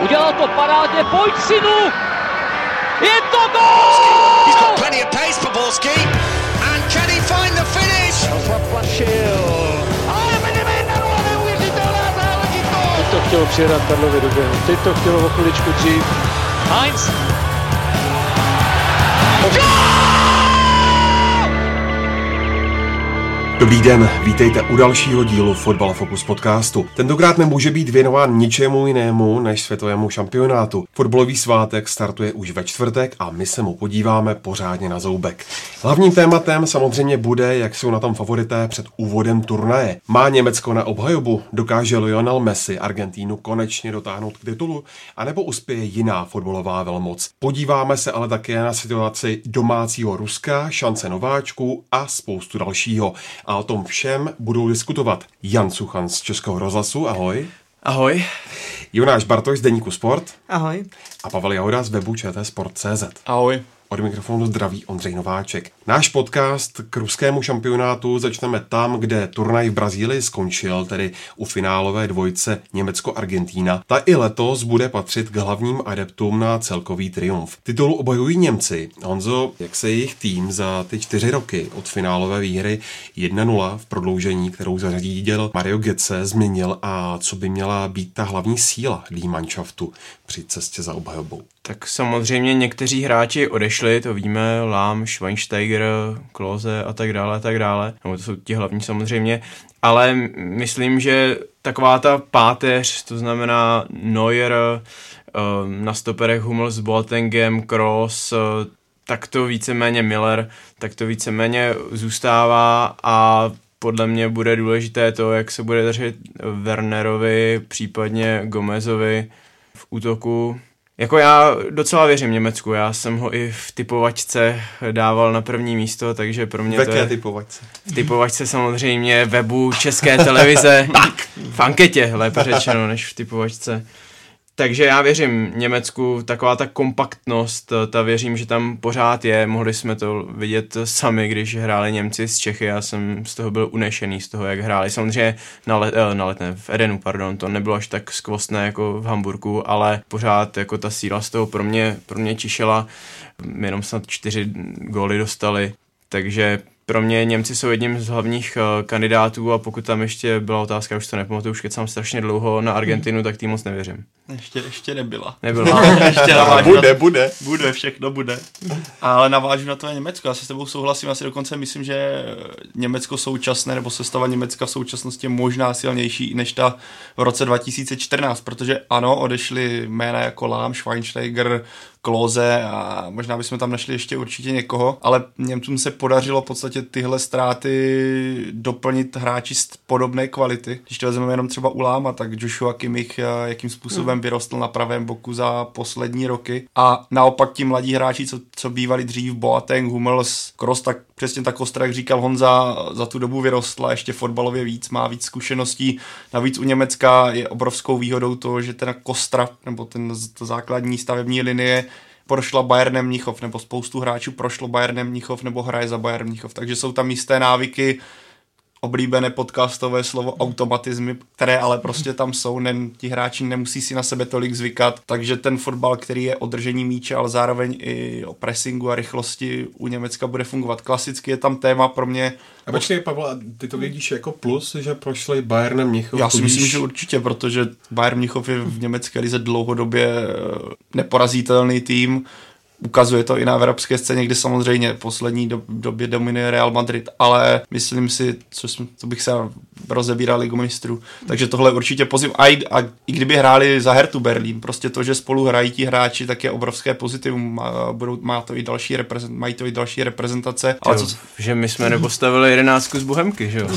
Udělal to parádně, pojď synu! Je to gol! He's got plenty of pace for Borski. And can he find the finish? Zaplašil. Ale 1 neuvěřitelná záležitost! Teď to chtělo přijedat Karlovi do běhu. Teď to chtělo o chviličku dřív. Heinz. Dobrý den, vítejte u dalšího dílu Fotbal Focus podcastu. Tentokrát nemůže být věnován ničemu jinému než světovému šampionátu. Fotbalový svátek startuje už ve čtvrtek a my se mu podíváme pořádně na zoubek. Hlavním tématem samozřejmě bude, jak jsou na tom favorité před úvodem turnaje. Má Německo na obhajobu? Dokáže Lionel Messi Argentínu konečně dotáhnout k titulu? A nebo uspěje jiná fotbalová velmoc? Podíváme se ale také na situaci domácího Ruska, šance nováčků a spoustu dalšího. A o tom všem budou diskutovat Jan Suchan z Českého rozhlasu, ahoj. Ahoj. Jonáš Bartoš z Deníku Sport. Ahoj. A Pavel Jahoda z webu Sport.cz. Ahoj. Od mikrofonu zdraví Ondřej Nováček. Náš podcast k ruskému šampionátu začneme tam, kde turnaj v Brazílii skončil, tedy u finálové dvojce Německo-Argentína. Ta i letos bude patřit k hlavním adeptům na celkový triumf. Titul obhajují Němci. Honzo, jak se jejich tým za ty čtyři roky od finálové výhry 1-0 v prodloužení, kterou zařídil Mario Getze, změnil a co by měla být ta hlavní síla Límanšaftu při cestě za obhajobou? Tak samozřejmě někteří hráči odešli, to víme, Lám, Schweinsteiger, Klose a tak dále a tak dále. No, to jsou ti hlavní samozřejmě. Ale myslím, že taková ta páteř, to znamená Neuer, na stoperech Hummel s Boatengem, Kroos, tak to víceméně Miller, tak to víceméně zůstává a podle mě bude důležité to, jak se bude držet Wernerovi, případně Gomezovi v útoku. Jako já docela věřím Německu, já jsem ho i v typovačce dával na první místo, takže pro mě v to je... typovačce? V typovačce samozřejmě webu České televize, v anketě, lépe řečeno, než v typovačce. Takže já věřím Německu, taková ta kompaktnost, ta věřím, že tam pořád je. Mohli jsme to vidět sami, když hráli Němci z Čechy. Já jsem z toho byl unešený, z toho, jak hráli. Samozřejmě na, let, na letné, v Edenu, pardon, to nebylo až tak skvostné jako v Hamburgu, ale pořád jako ta síla z toho pro mě, pro mě čišela. Jenom snad čtyři góly dostali, takže pro mě Němci jsou jedním z hlavních uh, kandidátů a pokud tam ještě byla otázka, už to nepamatuju, už kecám strašně dlouho na Argentinu, tak tým moc nevěřím. Ještě, ještě nebyla. Nebyla. ještě navážu bude, na, bude. Bude, všechno bude. Ale navážu na to Německo. Já se s tebou souhlasím, asi dokonce myslím, že Německo současné, nebo sestava Německa v současnosti je možná silnější než ta v roce 2014, protože ano, odešly jména jako Lám, Schweinsteiger, Kloze a možná bychom tam našli ještě určitě někoho, ale Němcům se podařilo v podstatě tyhle ztráty doplnit hráči z podobné kvality. Když to vezmeme jenom třeba u Láma, tak Joshua Kimmich, jakým způsobem vyrostl na pravém boku za poslední roky a naopak ti mladí hráči, co, co bývali dřív, Boateng, Hummels, Kroos, tak přesně tak ostra, jak říkal Honza, za tu dobu vyrostla ještě fotbalově víc, má víc zkušeností. Navíc u Německa je obrovskou výhodou to, že ten Kostra, nebo ten to základní stavební linie prošla Bayernem Mnichov, nebo spoustu hráčů prošlo Bayernem Mnichov, nebo hraje za Bayern Mnichov. Takže jsou tam jisté návyky, oblíbené podcastové slovo automatizmy, které ale prostě tam jsou, ne, ti hráči nemusí si na sebe tolik zvykat, takže ten fotbal, který je o držení míče, ale zároveň i o pressingu a rychlosti u Německa bude fungovat. Klasicky je tam téma pro mě a počkej, Pavel, ty to vidíš jako plus, že prošli Bayern Mnichov? Já si myslím, že určitě, protože Bayern Mnichov je v německé lize dlouhodobě eh, neporazitelný tým, Ukazuje to i na evropské scéně, kde samozřejmě v poslední do, době dominuje Real Madrid, ale myslím si, co, jsme, co bych se rozebíral ligu mistrů. Takže tohle určitě pozitiv. A, i, a i kdyby hráli za Hertu Berlín, prostě to, že spolu hrají ti hráči, tak je obrovské pozitivum. Má, budou, má to i další reprezent, mají to i další reprezentace. Ale co... Že my jsme nepostavili jedenáctku z Bohemky, že jo?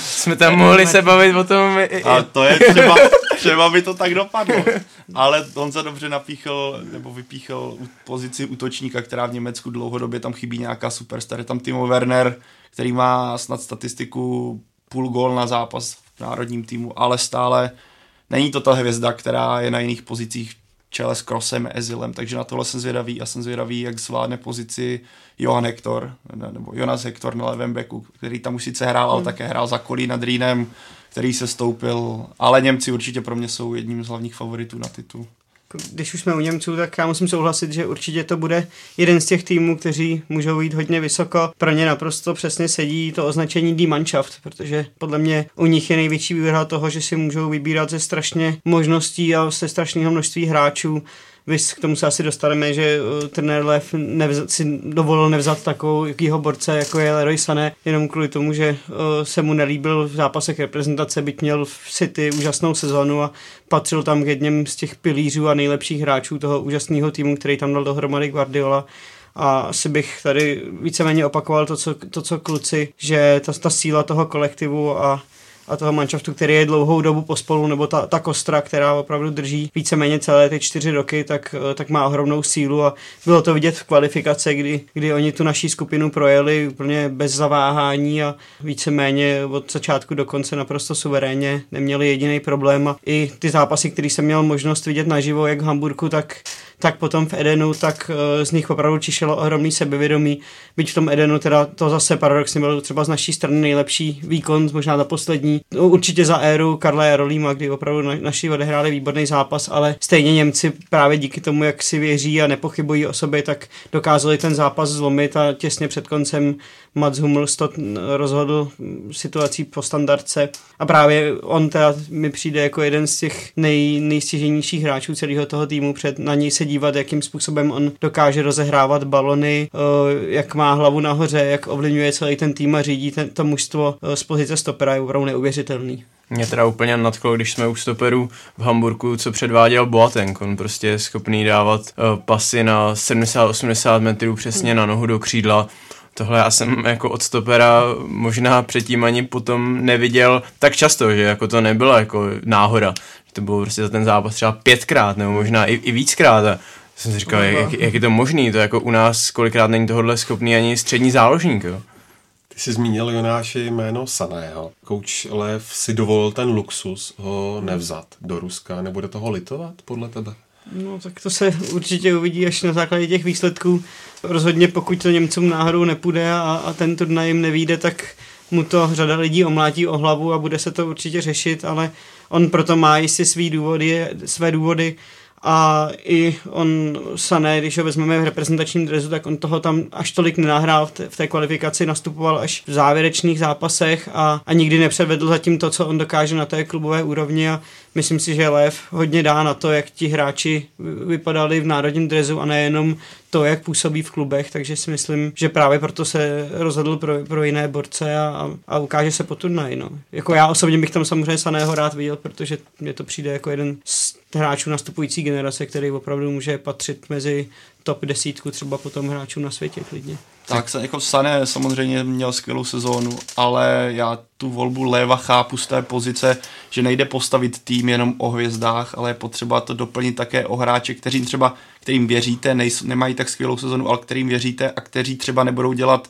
jsme tam mohli se bavit o tom. A to je třeba, třeba by to tak dopadlo. Ale on se dobře napíchl nebo vypíchl pozici útočníka, která v Německu dlouhodobě tam chybí nějaká superstar. Je tam Timo Werner, který má snad statistiku půl gól na zápas v národním týmu, ale stále není to ta hvězda, která je na jiných pozicích čele s Krosem, Ezilem, takže na tohle jsem zvědavý a jsem zvědavý, jak zvládne pozici Johan Hector, nebo Jonas Hector na levém beku, který tam už sice hrál, ale hmm. také hrál za Kolí nad Rýnem, který se stoupil, ale Němci určitě pro mě jsou jedním z hlavních favoritů na titul když už jsme u Němců, tak já musím souhlasit, že určitě to bude jeden z těch týmů, kteří můžou jít hodně vysoko. Pro ně naprosto přesně sedí to označení Die Mannschaft, protože podle mě u nich je největší výhoda toho, že si můžou vybírat ze strašně možností a ze strašného množství hráčů Vys, k tomu se asi dostaneme, že uh, trenér Lev nevz, si dovolil nevzat takovou jakýho borce, jako je Leroy Sané, jenom kvůli tomu, že uh, se mu nelíbil v zápasech reprezentace, byť měl v City úžasnou sezonu a patřil tam k jedním z těch pilířů a nejlepších hráčů toho úžasného týmu, který tam dal dohromady Guardiola. A asi bych tady víceméně opakoval to, co, to, co kluci, že ta, ta síla toho kolektivu a a toho manšaftu, který je dlouhou dobu pospolu, nebo ta, ta kostra, která opravdu drží víceméně celé ty čtyři roky, tak, eh, tak má ohromnou sílu a bylo to vidět v kvalifikaci, kdy, kdy oni tu naší skupinu projeli úplně bez zaváhání a víceméně od začátku do konce naprosto suverénně neměli jediný problém a i ty zápasy, které jsem měl možnost vidět naživo, jak v Hamburgu, tak tak potom v Edenu, tak uh, z nich opravdu čišelo ohromný sebevědomí. Byť v tom Edenu teda to zase paradoxně byl třeba z naší strany nejlepší výkon, možná na poslední. No, určitě za éru Karla Jarolíma, kdy opravdu na, naši odehráli výborný zápas, ale stejně Němci právě díky tomu, jak si věří a nepochybují o sobě, tak dokázali ten zápas zlomit a těsně před koncem Mats Hummels to rozhodl situací po standardce a právě on teda mi přijde jako jeden z těch nej, nejstěženějších hráčů celého toho týmu, před na něj se dívat, jakým způsobem on dokáže rozehrávat balony, jak má hlavu nahoře, jak ovlivňuje celý ten tým a řídí ten, to mužstvo z pozice stopera je opravdu neuvěřitelný. Mě teda úplně nadchlo, když jsme u stoperu v Hamburgu, co předváděl Boateng. On prostě je schopný dávat uh, pasy na 70-80 metrů přesně na nohu do křídla tohle já jsem jako od stopera možná předtím ani potom neviděl tak často, že jako to nebylo jako náhoda. To bylo prostě za ten zápas třeba pětkrát nebo možná i, i víckrát a jsem si říkal, jak, jak, je to možný, to jako u nás kolikrát není tohle schopný ani střední záložník, jo. Ty jsi zmínil Jonáši jméno Saného. Kouč Lev si dovolil ten luxus ho nevzat do Ruska. Nebude toho litovat podle tebe? No tak to se určitě uvidí až na základě těch výsledků. Rozhodně pokud to Němcům náhodou nepůjde a, a ten turnaj jim nevíde, tak mu to řada lidí omlátí o hlavu a bude se to určitě řešit, ale on proto má jistě svý důvody, své důvody a i on Sané, když ho vezmeme v reprezentačním drezu, tak on toho tam až tolik nenahrál v té, v té kvalifikaci, nastupoval až v závěrečných zápasech a, a nikdy nepředvedl zatím to, co on dokáže na té klubové úrovni a myslím si, že Lev hodně dá na to, jak ti hráči vypadali v národním drezu a nejenom to, jak působí v klubech, takže si myslím, že právě proto se rozhodl pro, pro jiné borce a, a ukáže se po turnaji. No. Jako já osobně bych tam samozřejmě Saného rád viděl, protože mě to přijde jako jeden z hráčů nastupující generace, který opravdu může patřit mezi top desítku třeba potom hráčů na světě klidně. Tak jako Sané samozřejmě měl skvělou sezónu, ale já tu volbu Léva chápu z té pozice, že nejde postavit tým jenom o hvězdách, ale je potřeba to doplnit také o hráče, kteřím třeba, kterým věříte, nejsou, nemají tak skvělou sezonu, ale kterým věříte a kteří třeba nebudou dělat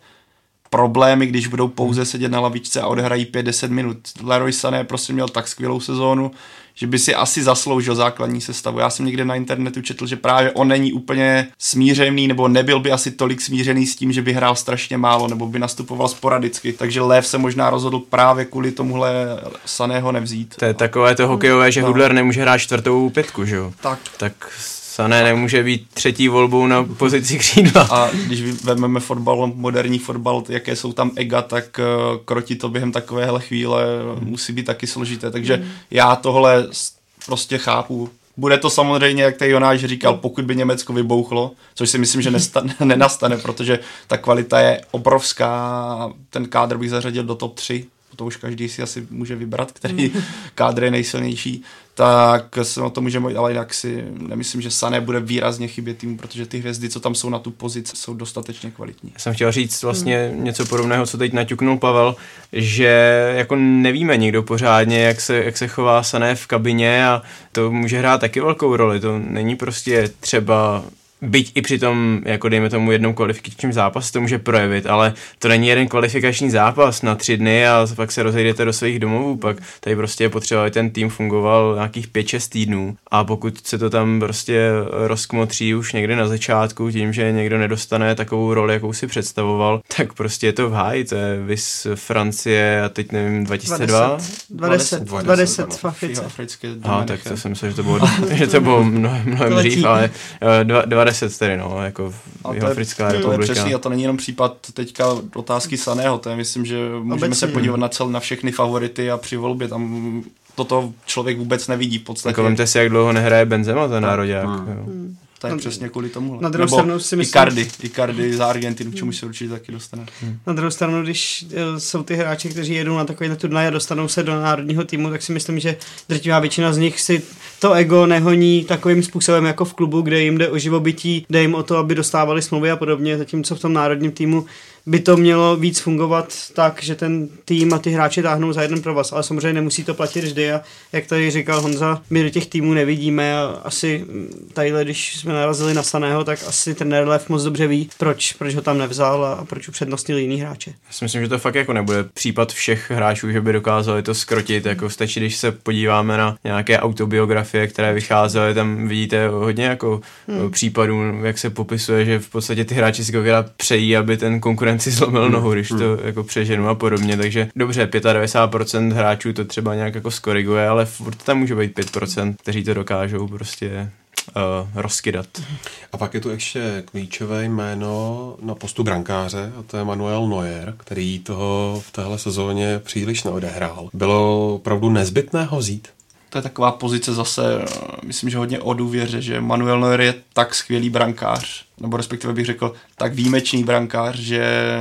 problémy, když budou pouze sedět na lavičce a odehrají 5-10 minut. Leroy Sané prostě měl tak skvělou sezónu, že by si asi zasloužil základní sestavu. Já jsem někde na internetu četl, že právě on není úplně smířený, nebo nebyl by asi tolik smířený s tím, že by hrál strašně málo, nebo by nastupoval sporadicky. Takže Lev se možná rozhodl právě kvůli tomuhle Saného nevzít. To je takové to hokejové, že no. Hudler nemůže hrát čtvrtou pětku, že jo? Tak. Tak Sané nemůže být třetí volbou na pozici křídla. A když vezmeme fotbal, moderní fotbal, jaké jsou tam ega, tak uh, kroti to během takovéhle chvíle musí být taky složité. Takže já tohle prostě chápu. Bude to samozřejmě, jak tady Jonáš říkal, pokud by Německo vybouchlo, což si myslím, že nestane, nenastane, protože ta kvalita je obrovská. Ten kádr bych zařadil do top 3 to už každý si asi může vybrat, který kádr je nejsilnější, tak se o to můžeme ale jinak si nemyslím, že Sané bude výrazně chybět týmu, protože ty hvězdy, co tam jsou na tu pozici, jsou dostatečně kvalitní. Já jsem chtěl říct vlastně hmm. něco podobného, co teď naťuknul Pavel, že jako nevíme nikdo pořádně, jak se, jak se chová Sané v kabině a to může hrát taky velkou roli. To není prostě třeba byť i při tom, jako dejme tomu jednou kvalifikačním zápasu to může projevit, ale to není jeden kvalifikační zápas na tři dny a pak se rozejdete do svých domovů, pak tady prostě je potřeba, aby ten tým fungoval nějakých 5-6 týdnů. A pokud se to tam prostě rozkmotří už někde na začátku tím, že někdo nedostane takovou roli, jakou si představoval, tak prostě je to v háji, to je vys Francie a teď nevím, 2002? 20, 20, 20 v Africe. Africké A, tak to jsem myslel, že to bylo, že to bylo mnohem, mnohem dřív, ale eh, dva- 20 tedy, no, jako A to je- Jihoafrická To je republika. přesný a to není jenom případ teďka otázky Saného, to je myslím, že můžeme Obecně. se podívat na cel na všechny favority a při volbě tam toto člověk vůbec nevidí v podstatě. Jako vemte si, jak dlouho nehraje Benzema ten nároďák. Hmm. To je přesně kvůli tomu. Na druhou stranu si myslím- Icardi, Icardi za Argentinu, k čemu se určitě taky dostane. Na druhou stranu, když eh, jsou ty hráči, kteří jedou na takový turnaj a dostanou se do národního týmu, tak si myslím, že drtivá většina z nich si to ego nehoní takovým způsobem jako v klubu, kde jim jde o živobytí, jde jim o to, aby dostávali smlouvy a podobně, zatímco v tom národním týmu by to mělo víc fungovat tak, že ten tým a ty hráči táhnou za jeden provaz, ale samozřejmě nemusí to platit vždy a jak tady říkal Honza, my do těch týmů nevidíme a asi mm, tadyhle, když jsme narazili na Saného, tak asi trenér Lev moc dobře ví, proč, proč ho tam nevzal a proč upřednostnil jiný hráče. Já si myslím, že to fakt jako nebude případ všech hráčů, že by dokázali to skrotit. Jako stačí, když se podíváme na nějaké autobiografie, které vycházely, tam vidíte hodně jako hmm. případů, jak se popisuje, že v podstatě ty hráči si kolikrát přejí, aby ten konkurent si zlomil nohu, když to jako přeženu a podobně. Takže dobře, 95% hráčů to třeba nějak jako skoriguje, ale furt tam může být 5%, kteří to dokážou prostě uh, rozkydat. A pak je tu ještě klíčové jméno na postu brankáře a to je Manuel Neuer, který toho v téhle sezóně příliš neodehrál. Bylo opravdu nezbytné ho vzít? To je taková pozice zase, eh, myslím, že hodně o důvěře, že Manuel Neuer je tak skvělý brankář, nebo respektive bych řekl, tak výjimečný brankář, že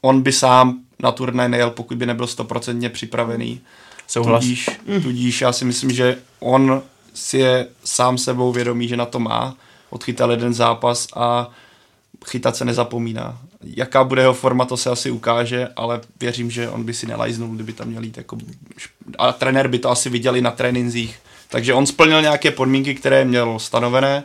on by sám na turnaj nejel, pokud by nebyl stoprocentně připravený. Souhlas. Tudíž, tudíž já si myslím, že on si je sám sebou vědomý, že na to má. Odchytal jeden zápas a chytat se nezapomíná. Jaká bude jeho forma, to se asi ukáže, ale věřím, že on by si nelajznul, kdyby tam měl jít jako... A trenér by to asi viděl i na trénincích. Takže on splnil nějaké podmínky, které měl stanovené,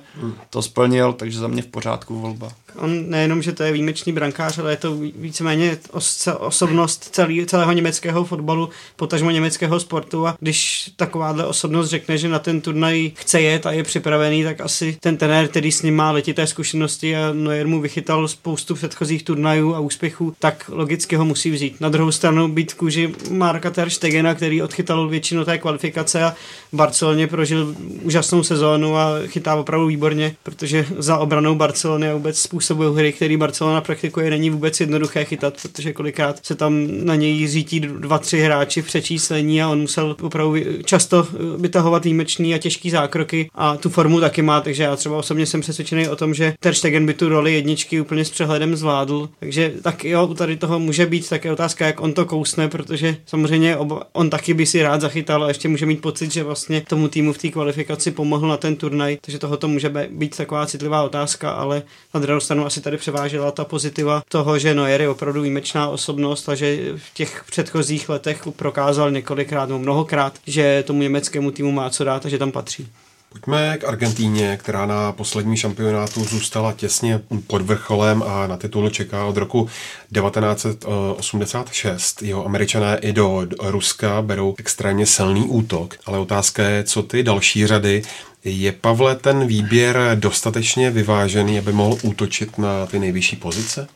to splnil, takže za mě v pořádku volba. On nejenom, že to je výjimečný brankář, ale je to ví- víceméně os- osobnost celý, celého německého fotbalu, potažmo německého sportu a když takováhle osobnost řekne, že na ten turnaj chce jet a je připravený, tak asi ten trenér, který s ním má letité zkušenosti a Neuer mu vychytal spoustu předchozích turnajů a úspěchů, tak logicky ho musí vzít. Na druhou stranu být kůži Marka Ter Stegena, který odchytal většinu té kvalifikace a v Barceloně prožil úžasnou sezónu a chytá opravdu výborně, protože za obranou Barcelony a vůbec způsobu hry, který Barcelona praktikuje, není vůbec jednoduché chytat, protože kolikrát se tam na něj řítí dva, tři hráči v přečíslení a on musel opravdu často vytahovat výjimečný a těžký zákroky a tu formu taky má, takže já třeba osobně jsem přesvědčený o tom, že Ter Stegen by tu roli jedničky úplně s přehledem zvládl, takže tak jo, tady toho může být také otázka, jak on to kousne, protože samozřejmě oba, on taky by si rád zachytal a ještě může mít pocit, že vlastně tomu týmu v té kvalifikaci pomohl na ten turnaj, takže toho to může být taková citlivá otázka, ale na druhou asi tady převážela ta pozitiva toho, že Neuer je opravdu výjimečná osobnost a že v těch předchozích letech prokázal několikrát nebo mnohokrát, že tomu německému týmu má co dát a že tam patří. Pojďme k Argentíně, která na posledním šampionátu zůstala těsně pod vrcholem a na titul čeká od roku 1986. Jeho američané i do Ruska berou extrémně silný útok, ale otázka je, co ty další řady. Je, Pavle, ten výběr dostatečně vyvážený, aby mohl útočit na ty nejvyšší pozice?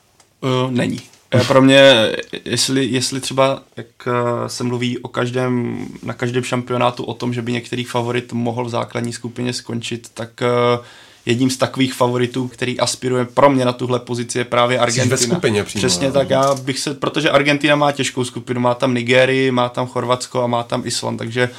Uh, není. Eh, Pro mě, jestli, jestli třeba, jak eh, se mluví o každém, na každém šampionátu o tom, že by některý favorit mohl v základní skupině skončit, tak jedním z takových favoritů, který aspiruje pro mě na tuhle pozici je právě Jsi Argentina. ve skupině přímo, Přesně no. tak, já bych se, protože Argentina má těžkou skupinu, má tam Nigérii, má tam Chorvatsko a má tam Island, takže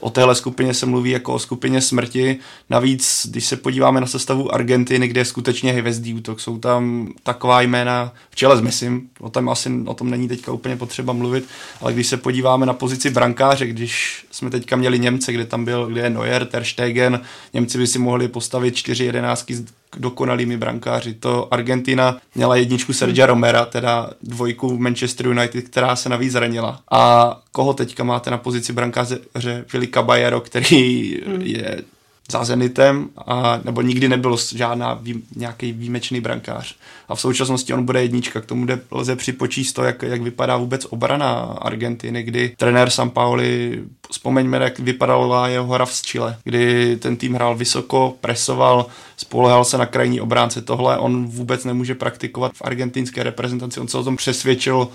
o téhle skupině se mluví jako o skupině smrti. Navíc, když se podíváme na sestavu Argentiny, kde je skutečně hvězdý útok, jsou tam taková jména v čele s Messim, o tom asi o tom není teďka úplně potřeba mluvit, ale když se podíváme na pozici brankáře, když jsme teďka měli Němce, kde tam byl, kde je Neuer, Ter Stegen, Němci by si mohli postavit čtyři jedenáctky dokonalými brankáři. To Argentina měla jedničku Sergia Romera, teda dvojku Manchester United, která se navíc zranila. A koho teďka máte na pozici brankáře Fili Caballero, který je za Zenitem, a, nebo nikdy nebyl žádná vý, nějaký výjimečný brankář. A v současnosti on bude jednička, k tomu lze připočíst to, jak, jak vypadá vůbec obrana Argentiny, kdy trenér Pauli, vzpomeňme, jak vypadala jeho hra v Chile, kdy ten tým hrál vysoko, presoval, spolehal se na krajní obránce. Tohle on vůbec nemůže praktikovat v argentinské reprezentaci, on se o tom přesvědčil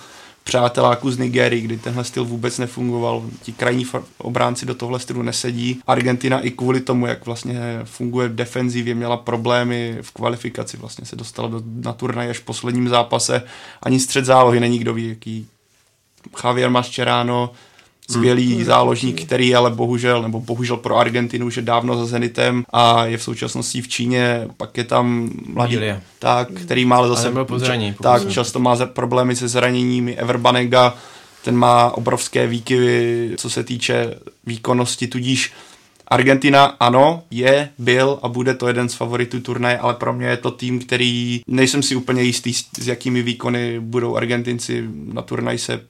přáteláku z Nigerii, kdy tenhle styl vůbec nefungoval. Ti krajní obránci do tohle stylu nesedí. Argentina i kvůli tomu, jak vlastně funguje v defenzivě, měla problémy v kvalifikaci, vlastně se dostala do, na turnaj až v posledním zápase. Ani střed zálohy není kdo ví, jaký Javier Mascherano skvělý hmm. záložník, který ale bohužel, nebo bohužel pro Argentinu, že dávno za Zenitem a je v současnosti v Číně, pak je tam mladý, Ilie. tak, který má ale zase, ale byl zraní, tak často má problémy se zraněními, Everbanega, ten má obrovské výkyvy, co se týče výkonnosti, tudíž Argentina ano, je, byl a bude to jeden z favoritů turnaje, ale pro mě je to tým, který nejsem si úplně jistý, s jakými výkony budou Argentinci na turnaj se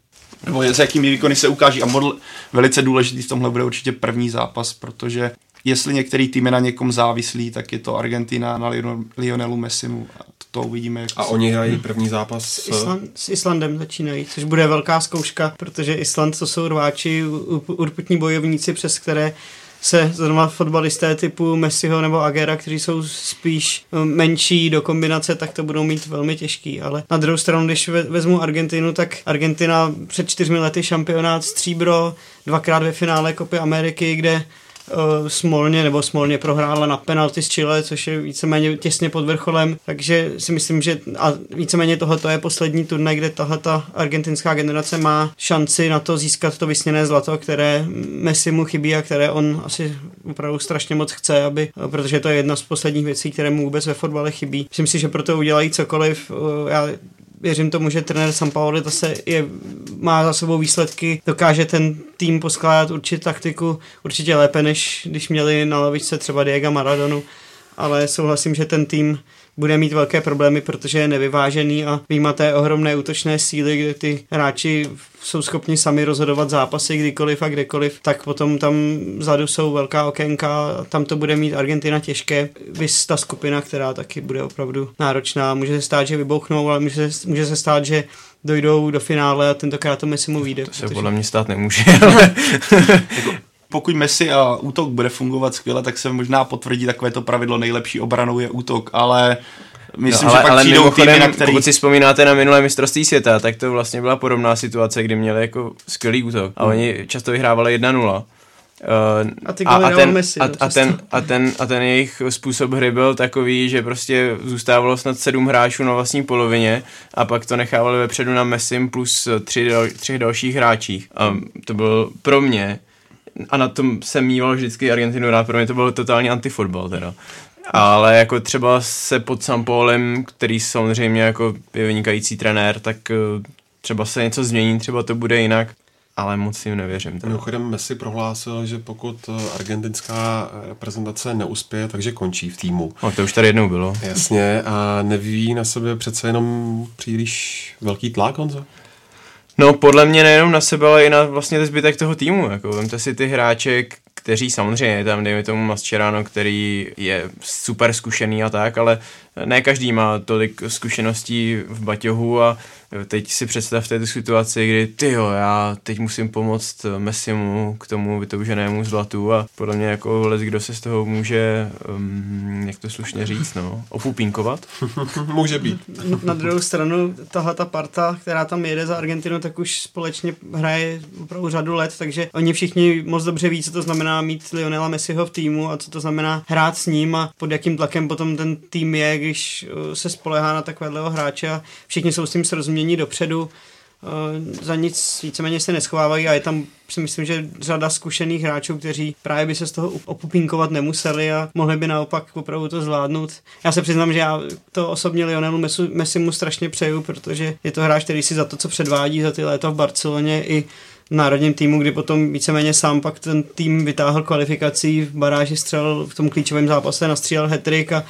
nebo s jakými výkony se ukáží a modl, velice důležitý v tomhle bude určitě první zápas, protože jestli některý tým je na někom závislý, tak je to Argentina na Lionelu Messimu a to uvidíme. Jak a oni hrají první zápas s... Island, s Islandem začínají, což bude velká zkouška, protože Island to jsou rváči, urputní bojovníci, přes které se zrovna fotbalisté typu Messiho nebo Agera, kteří jsou spíš um, menší do kombinace, tak to budou mít velmi těžký. Ale na druhou stranu, když vezmu Argentinu, tak Argentina před čtyřmi lety šampionát stříbro, dvakrát ve finále Kopy Ameriky, kde uh, smolně nebo smolně prohrála na penalty z Chile, což je víceméně těsně pod vrcholem, takže si myslím, že a víceméně tohle je poslední turnaj, kde tahle ta argentinská generace má šanci na to získat to vysněné zlato, které Messi mu chybí a které on asi opravdu strašně moc chce, aby, protože to je jedna z posledních věcí, které mu vůbec ve fotbale chybí. Myslím si, že proto udělají cokoliv. Já věřím tomu, že trenér Sampaoli zase je, má za sebou výsledky, dokáže ten tým poskládat určitě taktiku určitě lépe, než když měli na lavičce třeba Diego Maradonu, ale souhlasím, že ten tým bude mít velké problémy, protože je nevyvážený a výjima té ohromné útočné síly, kde ty hráči jsou schopni sami rozhodovat zápasy kdykoliv a kdekoliv, tak potom tam vzadu jsou velká okénka, tam to bude mít Argentina těžké, vys ta skupina, která taky bude opravdu náročná. Může se stát, že vybouchnou, ale může, může se stát, že dojdou do finále a tentokrát to Messi mu vyjde. To se protože... podle mě stát nemůže, ale... Pokud Messi a útok bude fungovat skvěle, tak se možná potvrdí takové to pravidlo nejlepší obranou je útok, ale Myslím, no, ale, že pak ale přijdou týmy, na který... Pokud si vzpomínáte na minulé mistrovství světa, tak to vlastně byla podobná situace, kdy měli jako skvělý útok a mm. oni často vyhrávali 1-0. Uh, a, ty a, a, ten, Messi, a, a, ten, a, ten, a ten jejich způsob hry byl takový, že prostě zůstávalo snad sedm hráčů na vlastní polovině a pak to nechávali vepředu na Messim plus tři, tři dalších hráčích. A to byl pro mě a na tom jsem mýval vždycky Argentinu rád, pro mě to byl totální antifotbal teda. Ale jako třeba se pod Sampolem, který samozřejmě jako je vynikající trenér, tak eh, třeba se něco změní, třeba to bude jinak, ale moc jim nevěřím. Teda. Mimochodem Messi prohlásil, že pokud eh, argentinská reprezentace neuspěje, takže končí v týmu. No, to už tady jednou bylo. Jasně, a nevyvíjí na sebe přece jenom příliš velký tlak, Honzo? No, podle mě nejenom na sebe, ale i na vlastně zbytek toho týmu. Jako, vemte si ty hráče, kteří samozřejmě, tam dejme tomu Mascherano, který je super zkušený a tak, ale ne každý má tolik zkušeností v baťohu a teď si představte tu situaci, kdy ty jo, já teď musím pomoct Messimu k tomu vytouženému zlatu a podle mě jako les, kdo se z toho může, um, jak to slušně říct, no, opupínkovat. může být. Na druhou stranu, tahle ta parta, která tam jede za Argentinu, tak už společně hraje opravdu řadu let, takže oni všichni moc dobře ví, co to znamená mít Lionela Messiho v týmu a co to znamená hrát s ním a pod jakým tlakem potom ten tým je, když uh, se spolehá na takového hráče a všichni jsou s tím srozumění dopředu, uh, za nic víceméně se neschovávají a je tam si myslím, že řada zkušených hráčů, kteří právě by se z toho opupínkovat nemuseli a mohli by naopak opravdu to zvládnout. Já se přiznám, že já to osobně Lionelu Messi, mu strašně přeju, protože je to hráč, který si za to, co předvádí za ty léta v Barceloně i národním týmu, kdy potom víceméně sám pak ten tým vytáhl kvalifikací v baráži střel v tom klíčovém zápase, nastřílel hetrik a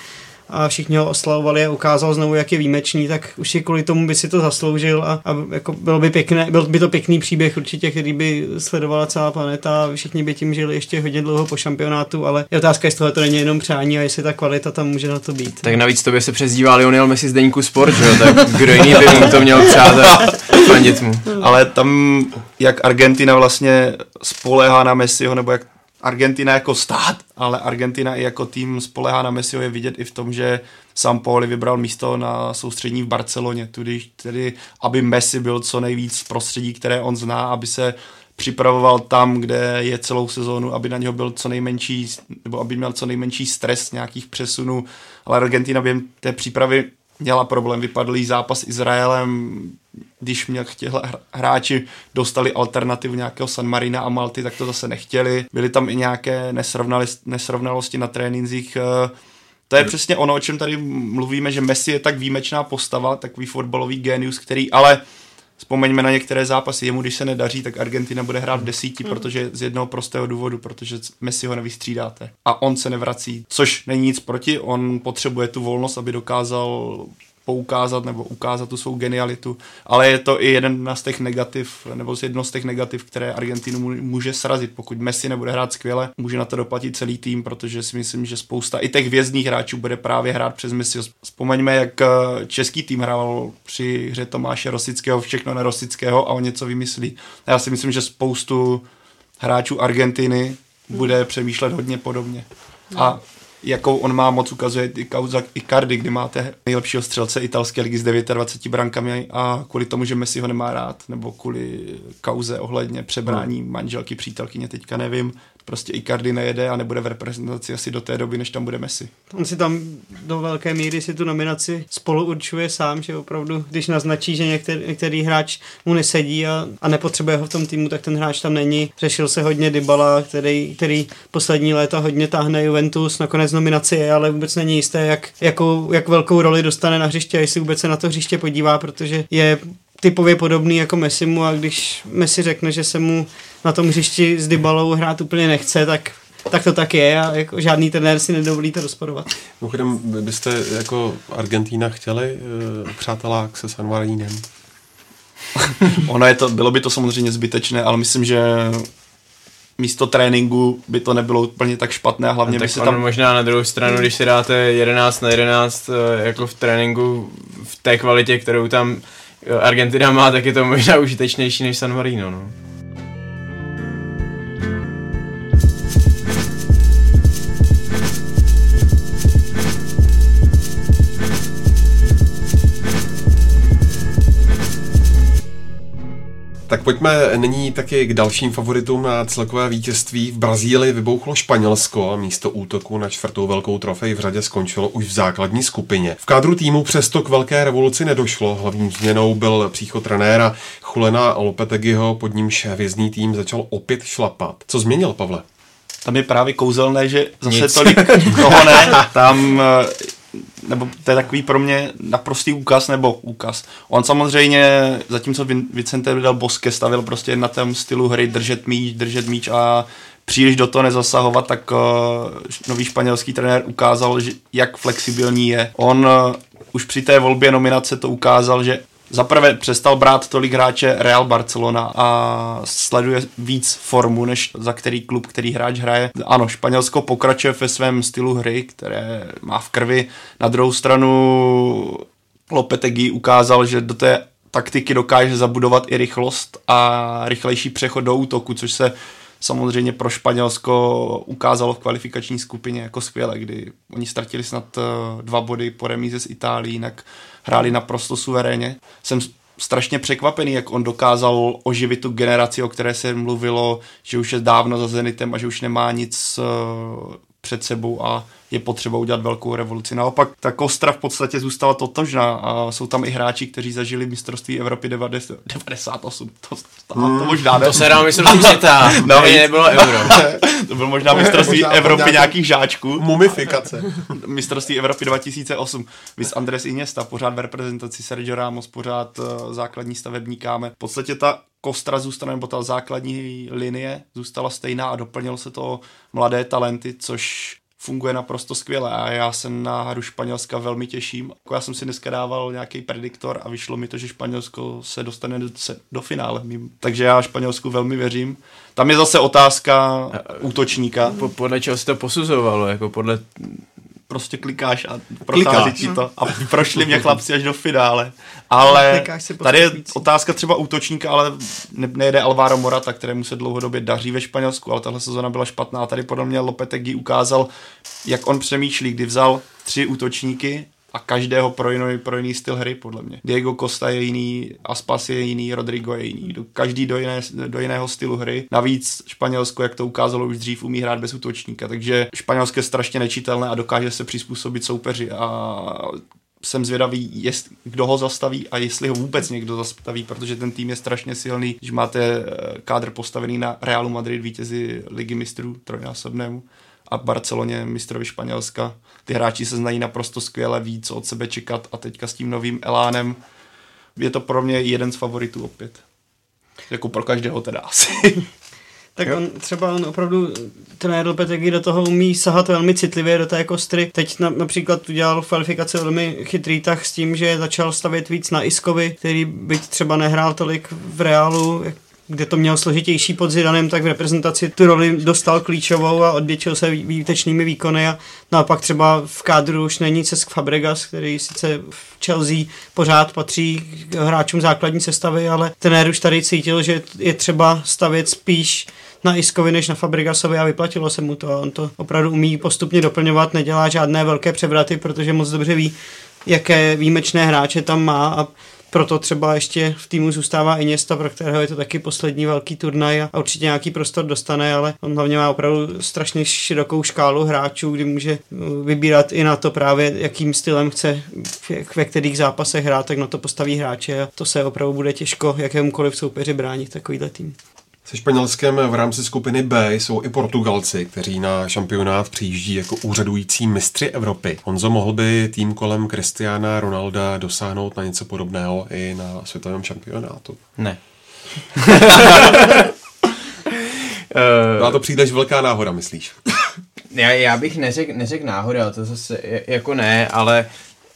a všichni ho oslavovali a ukázal znovu, jak je výjimečný, tak už si kvůli tomu by si to zasloužil a, a jako bylo by pěkné, byl by to pěkný příběh určitě, který by sledovala celá planeta a všichni by tím žili ještě hodně dlouho po šampionátu, ale je otázka, jestli tohle to není jenom přání a jestli ta kvalita tam může na to být. Tak navíc to by se přezdívá Lionel Messi z deníku sport, že jo? tak kdo jiný by mu to měl přát a fandit mu. Ale tam, jak Argentina vlastně spolehá na Messiho, nebo jak Argentina jako stát, ale Argentina i jako tým spolehá na Messiho je vidět i v tom, že Sam Pauli vybral místo na soustřední v Barceloně, tedy, tedy aby Messi byl co nejvíc v prostředí, které on zná, aby se připravoval tam, kde je celou sezónu, aby na něho byl co nejmenší, nebo aby měl co nejmenší stres nějakých přesunů, ale Argentina během té přípravy měla problém, vypadl zápas s Izraelem, když mě chtěli hráči dostali alternativu nějakého San Marina a Malty, tak to zase nechtěli. Byly tam i nějaké nesrovnalosti na trénincích. Eh, to je přesně ono, o čem tady mluvíme, že Messi je tak výjimečná postava, takový fotbalový genius, který ale Vzpomeňme na některé zápasy. Jemu, když se nedaří, tak Argentina bude hrát v desíti, mm. protože z jednoho prostého důvodu, protože Messi ho nevystřídáte. A on se nevrací, což není nic proti, on potřebuje tu volnost, aby dokázal poukázat nebo ukázat tu svou genialitu, ale je to i jeden z těch negativ, nebo z jedno z těch negativ, které Argentinu může srazit. Pokud Messi nebude hrát skvěle, může na to doplatit celý tým, protože si myslím, že spousta i těch vězných hráčů bude právě hrát přes Messi. Vzpomeňme, jak eh, český tým hrál při hře Tomáše Rosického, všechno na Rosického a on něco vymyslí. Já si myslím, že spoustu hráčů Argentiny bude přemýšlet hodně podobně. A jakou on má moc, ukazuje i kauza Icardi, kdy máte nejlepšího střelce italské ligy s 29 brankami a kvůli tomu, že Messi ho nemá rád, nebo kvůli kauze ohledně přebrání manželky, přítelkyně, teďka nevím, prostě Icardi nejede a nebude v reprezentaci asi do té doby, než tam bude Messi. On si tam do velké míry si tu nominaci spolu určuje sám, že opravdu, když naznačí, že některý, některý hráč mu nesedí a, a nepotřebuje ho v tom týmu, tak ten hráč tam není. Řešil se hodně Dybala, který, který poslední léta hodně táhne Juventus, nakonec nominaci je, ale vůbec není jisté, jak, jakou, jak velkou roli dostane na hřiště a jestli vůbec se na to hřiště podívá, protože je typově podobný jako Messimu a když Messi řekne, že se mu na tom hřišti s Dybalou hrát úplně nechce, tak tak to tak je a jako žádný trenér si nedovolí to rozporovat. Mimochodem, byste jako Argentína chtěli uh, přátelák se San Marinem? ono je to, bylo by to samozřejmě zbytečné, ale myslím, že místo tréninku by to nebylo úplně tak špatné a hlavně no, by se tam... možná na druhou stranu, když si dáte 11 na 11 eh, jako v tréninku v té kvalitě, kterou tam Argentina má, tak je to možná užitečnější než San Marino. No. Tak pojďme nyní taky k dalším favoritům na celkové vítězství. V Brazílii vybouchlo Španělsko a místo útoku na čtvrtou velkou trofej v řadě skončilo už v základní skupině. V kádru týmu přesto k velké revoluci nedošlo. Hlavním změnou byl příchod trenéra Chulena Lopetegiho, pod nímž vězný tým začal opět šlapat. Co změnil, Pavle? Tam je právě kouzelné, že zase Nic. tolik toho ne. Tam nebo to je takový pro mě naprostý úkaz, nebo úkaz. On samozřejmě, zatímco Vicente Del Bosque stavil prostě na tom stylu hry držet míč, držet míč a příliš do toho nezasahovat, tak uh, nový španělský trenér ukázal, že, jak flexibilní je. On uh, už při té volbě nominace to ukázal, že Zaprvé přestal brát tolik hráče Real Barcelona a sleduje víc formu, než za který klub, který hráč hraje. Ano, Španělsko pokračuje ve svém stylu hry, které má v krvi. Na druhou stranu Lopetegui ukázal, že do té taktiky dokáže zabudovat i rychlost a rychlejší přechod do útoku, což se samozřejmě pro Španělsko ukázalo v kvalifikační skupině jako skvěle, kdy oni ztratili snad eh, dva body po remíze s Itálií, jinak hráli naprosto suverénně. Jsem strašně překvapený, jak on dokázal oživit tu generaci, o které se mluvilo, že už je dávno za Zenitem a že už nemá nic uh, před sebou a je potřeba udělat velkou revoluci. Naopak ta kostra v podstatě zůstala totožná a jsou tam i hráči, kteří zažili mistrovství Evropy 98. To, to, to, hmm. to možná ne. To se dá mistrovství světa, no, nebylo euro. to byl možná mistrovství Evropy nějakých žáčků. Mumifikace. mistrovství Evropy 2008. Vys Andres Iniesta, pořád v reprezentaci Sergio Ramos, pořád uh, základní stavebníkáme. V podstatě ta kostra zůstane, nebo ta základní linie zůstala stejná a doplnilo se to mladé talenty, což funguje naprosto skvěle a já se na hru Španělska velmi těším. Jako já jsem si dneska dával nějaký prediktor a vyšlo mi to, že Španělsko se dostane do, se, do finále. Takže já Španělsku velmi věřím. Tam je zase otázka útočníka. Po, podle čeho se to posuzovalo? Jako podle prostě klikáš a prochází ti to. A prošli mě chlapci až do finále. Ale tady je otázka třeba útočníka, ale ne, nejde Alvaro Morata, kterému se dlouhodobě daří ve Španělsku, ale tahle sezona byla špatná. A tady podle mě Lopetegui ukázal, jak on přemýšlí, kdy vzal tři útočníky a každého pro jiný, pro jiný styl hry, podle mě. Diego Costa je jiný, Aspas je jiný, Rodrigo je jiný, každý do, jiné, do jiného stylu hry. Navíc Španělsko, jak to ukázalo už dřív, umí hrát bez útočníka, takže Španělsko je strašně nečitelné a dokáže se přizpůsobit soupeři a jsem zvědavý, jest, kdo ho zastaví a jestli ho vůbec někdo zastaví, protože ten tým je strašně silný, když máte eh, kádr postavený na Realu Madrid vítězi ligy mistrů trojnásobnému a Barceloně mistrovi Španělska. Ty hráči se znají naprosto skvěle, ví, co od sebe čekat a teďka s tím novým elánem je to pro mě jeden z favoritů opět. Jako pro každého teda asi. tak jo. on třeba on opravdu, ten Lopetegui do toho umí sahat velmi citlivě do té kostry. Teď na, například udělal v kvalifikaci velmi chytrý tah s tím, že začal stavět víc na Iskovi, který byť třeba nehrál tolik v Reálu, kde to měl složitější pod Zidanem, tak v reprezentaci tu roli dostal klíčovou a odvětšil se výtečnými výkony a naopak třeba v kádru už není Cesk Fabregas, který sice v Chelsea pořád patří k hráčům základní sestavy, ale ten už tady cítil, že je třeba stavět spíš na Iskovi než na Fabregasovi a vyplatilo se mu to. On to opravdu umí postupně doplňovat, nedělá žádné velké převraty, protože moc dobře ví, jaké výjimečné hráče tam má a proto třeba ještě v týmu zůstává Iniesta, pro kterého je to taky poslední velký turnaj a určitě nějaký prostor dostane, ale on hlavně má opravdu strašně širokou škálu hráčů, kdy může uh, vybírat i na to právě, jakým stylem chce ve kterých zápasech hrát, tak na to postaví hráče a to se opravdu bude těžko jakémukoliv soupeři bránit takovýhle tým. Se Španělskem v rámci skupiny B jsou i Portugalci, kteří na šampionát přijíždí jako úřadující mistři Evropy. Honzo, mohl by tým kolem Cristiana Ronalda dosáhnout na něco podobného i na světovém šampionátu? Ne. Byla to příliš velká náhoda, myslíš? já, já bych neřekl neřek náhoda, to zase jako ne, ale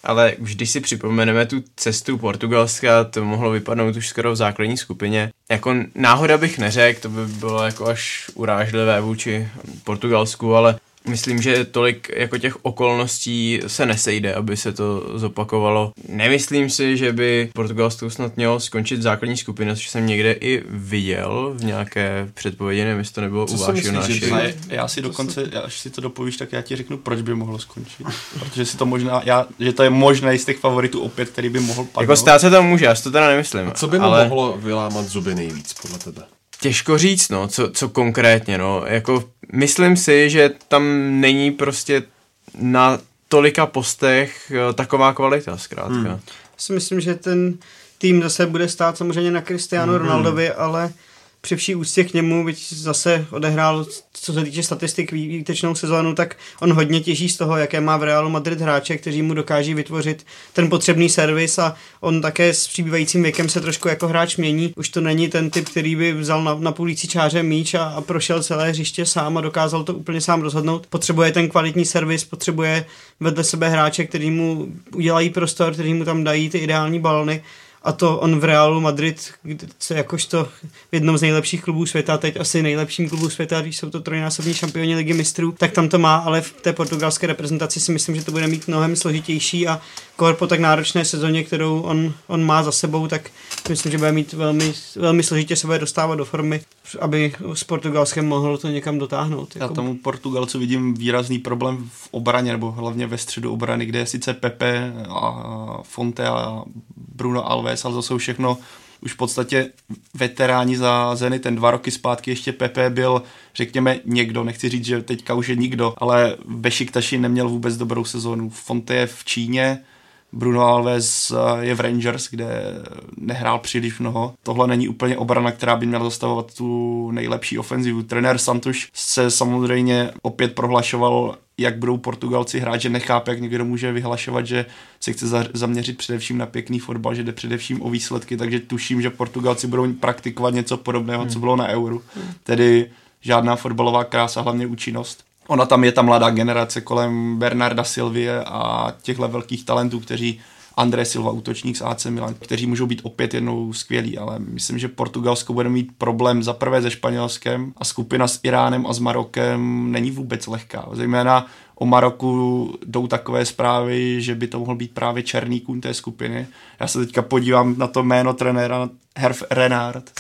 ale už když si připomeneme tu cestu Portugalska, to mohlo vypadnout už skoro v základní skupině. Jako náhoda bych neřekl, to by bylo jako až urážlivé vůči Portugalsku, ale myslím, že tolik jako těch okolností se nesejde, aby se to zopakovalo. Nemyslím si, že by Portugalsko snad mělo skončit základní skupina, což jsem někde i viděl v nějaké předpovědi, nevím, jestli to nebylo Co u vás, Já, já si dokonce, až si to dopovíš, tak já ti řeknu, proč by mohlo skončit. Protože si to možná, já, že to je možné z těch favoritů opět, který by mohl padnout. Jako stát se tam může, já si to teda nemyslím. A co by mu ale... mohlo vylámat zuby nejvíc podle tebe? Těžko říct, no, co, co konkrétně, no, jako myslím si, že tam není prostě na tolika postech eh, taková kvalita, zkrátka. Hmm. Si myslím, že ten tým zase bude stát samozřejmě na Cristiano hmm. Ronaldovi, ale při vší úctě k němu, byť zase odehrál, co se týče statistik, výtečnou sezónu, tak on hodně těží z toho, jaké má v Realu Madrid hráče, kteří mu dokáží vytvořit ten potřebný servis a on také s přibývajícím věkem se trošku jako hráč mění. Už to není ten typ, který by vzal na, na půlící čáře míč a, a prošel celé hřiště sám a dokázal to úplně sám rozhodnout. Potřebuje ten kvalitní servis, potřebuje vedle sebe hráče, který mu udělají prostor, který mu tam dají ty ideální balony a to on v Realu Madrid, se jakožto v jednom z nejlepších klubů světa, teď asi nejlepším klubu světa, když jsou to trojnásobní šampioni ligy mistrů, tak tam to má, ale v té portugalské reprezentaci si myslím, že to bude mít mnohem složitější a kor po tak náročné sezóně, kterou on, on má za sebou, tak myslím, že bude mít velmi, velmi složitě se bude dostávat do formy, aby s Portugalskem mohl to někam dotáhnout. Jako... Já tomu Portugalcu vidím výrazný problém v obraně, nebo hlavně ve středu obrany, kde je sice Pepe a Fonte a Bruno Alves, ale to jsou všechno už v podstatě veteráni za Zeny. Ten dva roky zpátky ještě Pepe byl, řekněme, někdo, nechci říct, že teďka už je nikdo, ale Bešiktaši neměl vůbec dobrou sezónu. Fonte je v Číně, Bruno Alves eh, je v Rangers, kde nehrál příliš mnoho. Tohle není úplně obrana, která by měla zastavovat tu nejlepší ofenzivu. Trenér Santuš se samozřejmě opět prohlašoval jak budou Portugalci hrát, že nechápe, jak někdo může vyhlašovat, že se chce zaměřit především na pěkný fotbal, že jde především o výsledky, takže tuším, že Portugalci budou praktikovat něco podobného, hmm. co bylo na Euro. Hmm. Tedy žádná fotbalová krása, hlavně účinnost. Ona tam je ta mladá generace kolem Bernarda Silvie a těchto velkých talentů, kteří André Silva, útočník z AC Milan, kteří můžou být opět jednou skvělí, ale myslím, že Portugalsko bude mít problém za prvé se Španělskem a skupina s Iránem a s Marokem není vůbec lehká. Zejména o Maroku jdou takové zprávy, že by to mohl být právě černý kůň té skupiny. Já se teďka podívám na to jméno trenéra Herf Renard,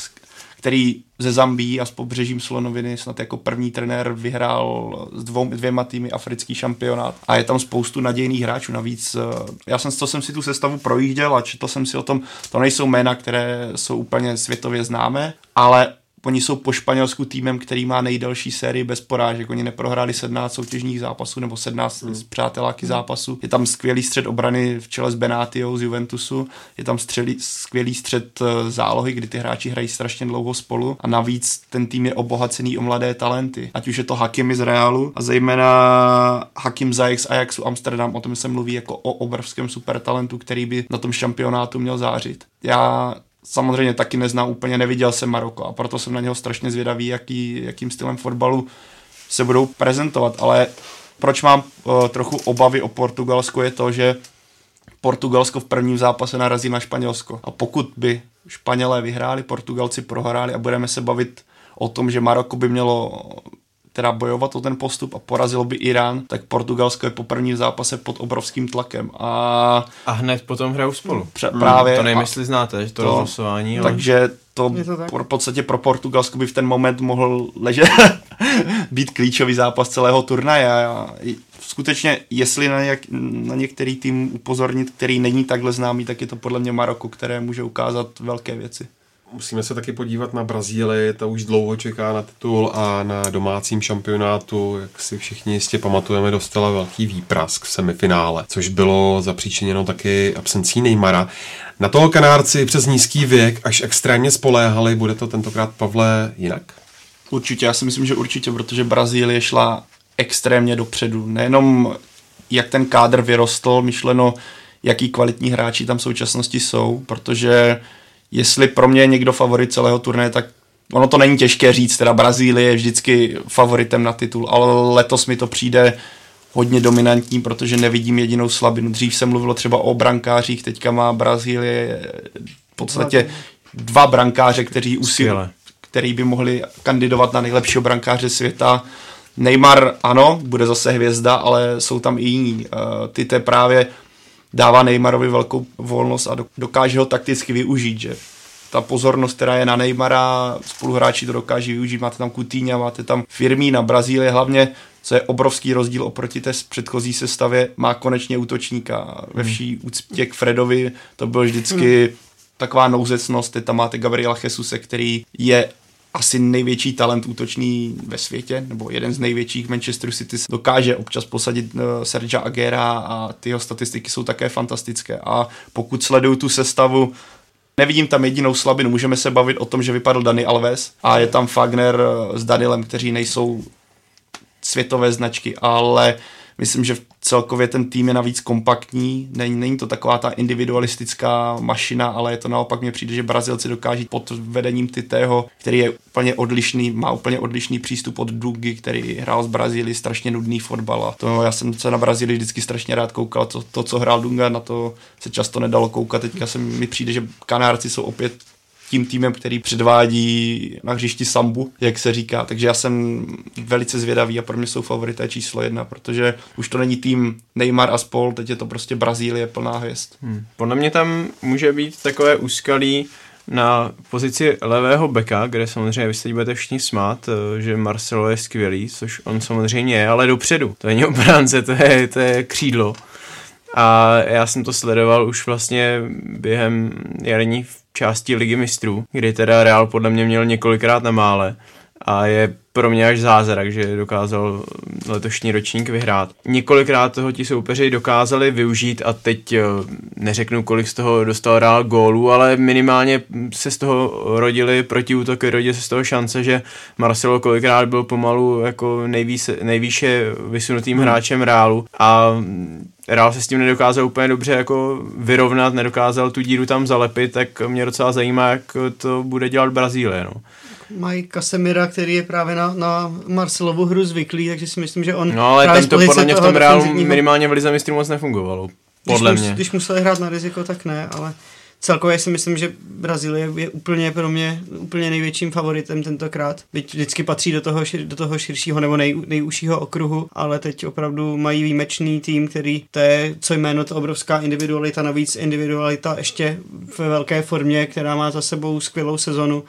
který ze Zambí a s pobřežím Slonoviny snad jako první trenér vyhrál s dvou, dvěma týmy africký šampionát a je tam spoustu nadějných hráčů. Navíc já jsem, to jsem si tu sestavu projížděl a četl jsem si o tom, to nejsou jména, které jsou úplně světově známé, ale Oni jsou po Španělsku týmem, který má nejdelší sérii bez porážek. Oni neprohráli 17 soutěžních zápasů nebo 17 hmm. přáteláky zápasů. Je tam skvělý střed obrany v čele s Benatiou z Juventusu. Je tam střelý, skvělý střed eh, zálohy, kdy ty hráči hrají strašně dlouho spolu. A navíc ten tým je obohacený o mladé talenty. Ať už je to Hakimi z Realu a zejména Hakim Zajek z Ajaxu Amsterdam. O tom se mluví jako o obrovském supertalentu, který by na tom šampionátu měl zářit. Já samozřejmě taky neznám úplně, neviděl jsem Maroko a proto jsem na něho strašně zvědavý, jaký, jakým stylem fotbalu se budou prezentovat, ale proč mám uh, trochu obavy o Portugalsku je to, že Portugalsko v prvním zápase narazí na Španělsko. A pokud by Španělé vyhráli, Portugalci prohráli a budeme se bavit o tom, že Maroko by mělo teda bojovat o ten postup a porazilo by Irán, tak Portugalsko je po prvním zápase pod obrovským tlakem. A, a hned potom hrajou spolu. Pře- hmm, právě. To nevím, jestli znáte, to, to rozhlasování. Ale... Takže to, to tak? v podstatě pro Portugalsko by v ten moment mohl ležet být klíčový zápas celého turnaje. A skutečně, jestli na, něk, na některý tým upozornit, který není takhle známý, tak je to podle mě Maroko, které může ukázat velké věci. Musíme se taky podívat na Brazílii, ta už dlouho čeká na titul a na domácím šampionátu, jak si všichni jistě pamatujeme, dostala velký výprask v semifinále, což bylo zapříčiněno taky absencí Neymara. Na toho kanárci přes nízký věk až extrémně spoléhali, bude to tentokrát Pavle jinak? Určitě, já si myslím, že určitě, protože Brazílie šla extrémně dopředu. Nejenom jak ten kádr vyrostl, myšleno, jaký kvalitní hráči tam v současnosti jsou, protože jestli pro mě je někdo favorit celého turnaje, tak ono to není těžké říct, teda Brazílie je vždycky favoritem na titul, ale letos mi to přijde hodně dominantní, protože nevidím jedinou slabinu. Dřív se mluvilo třeba o brankářích, teďka má Brazílie v podstatě dva brankáře, kteří usilují, který by mohli kandidovat na nejlepšího brankáře světa. Neymar, ano, bude zase hvězda, ale jsou tam i jiní. Uh, ty te právě dává Neymarovi velkou volnost a dokáže ho takticky využít, že ta pozornost, která je na Neymara, spoluhráči to dokáží využít, máte tam Coutinho, máte tam firmy na Brazílii, hlavně, co je obrovský rozdíl oproti té předchozí sestavě, má konečně útočníka. Ve hmm. vší úctě k Fredovi to byl vždycky taková nouzecnost, teď tam máte Gabriela Jesuse, který je asi největší talent útočný ve světě, nebo jeden z největších Manchester City dokáže občas posadit uh, Sergia Agera a ty jeho statistiky jsou také fantastické. A pokud sleduju tu sestavu, Nevidím tam jedinou slabinu. Můžeme se bavit o tom, že vypadl Dani Alves a je tam Fagner eh, s Danilem, kteří nejsou světové značky, ale Myslím, že celkově ten tým je navíc kompaktní, není, není to taková ta individualistická mašina, ale je to naopak mně přijde, že Brazilci dokáží pod vedením Titého, který je úplně odlišný, má úplně odlišný přístup od Dugy, který hrál z Brazílii strašně nudný fotbal. A to já jsem se na Brazílii vždycky strašně rád koukal, to, to co hrál Dunga, na to se často nedalo koukat. Teďka se mi přijde, že Kanárci jsou opět tím týmem, který předvádí na hřišti sambu, jak se říká. Takže já jsem velice zvědavý a pro mě jsou favorité číslo jedna, protože už to není tým Neymar a spol, teď je to prostě Brazílie plná hvězd. Hmm. Podle mě tam může být takové úskalí na pozici levého beka, kde samozřejmě vy se budete všichni smát, eh, že Marcelo je skvělý, což on samozřejmě je, ale dopředu. To není obránce, to je, to je křídlo. A já jsem to sledoval už vlastně během jarní části ligy mistrů, kdy teda Real podle mě měl několikrát na mále a je pro mě až zázrak, že dokázal letošní ročník vyhrát. Několikrát toho ti soupeři dokázali využít a teď eh, neřeknu, kolik z toho dostal Real gólů, ale minimálně se z toho rodili protiútoky, rodili se z toho šance, že Marcelo kolikrát byl pomalu jako nejvíce, nejvýše vysunutým hmm. hráčem Realu a Real se s tím nedokázal úplně dobře jako vyrovnat, nedokázal tu díru tam zalepit, tak mě docela zajímá, jak to bude dělat Brazílie. No. mají Kasemira, který je právě na, na Marcelovu hru zvyklý, takže si myslím, že on No ale právě tam to podle mě v tom defenzivního- minimálně v Lize mistrů moc nefungovalo. Podle když, mě. Mus, když museli hrát na riziko, tak ne, ale celkově si myslím, že Brazílie je úplně pro mě úplně největším favoritem tentokrát. Byť vždycky patří do toho, šir, do toho širšího nebo nej, nejužšího okruhu, ale teď opravdu mají výjimečný tým, který to je co jméno, to obrovská individualita, navíc individualita ještě ve velké formě, která má za sebou skvělou sezonu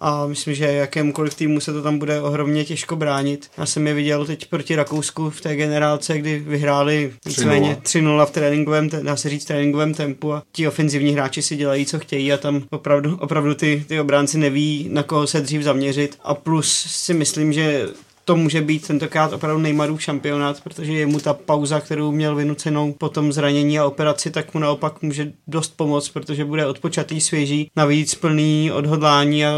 a myslím, že jakémukoliv týmu se to tam bude ohromně těžko bránit. Já jsem je viděl teď proti Rakousku v té generálce, kdy vyhráli víceméně 3-0 v tréninkovém, dá se říct tréninkovém tempu a ti ofenzivní hráči si dělají, co chtějí a tam opravdu, opravdu ty, ty obránci neví, na koho se dřív zaměřit a plus si myslím, že to může být tentokrát opravdu Neymarův šampionát, protože je mu ta pauza, kterou měl vynucenou po tom zranění a operaci, tak mu naopak může dost pomoct, protože bude odpočatý, svěží, navíc plný odhodlání a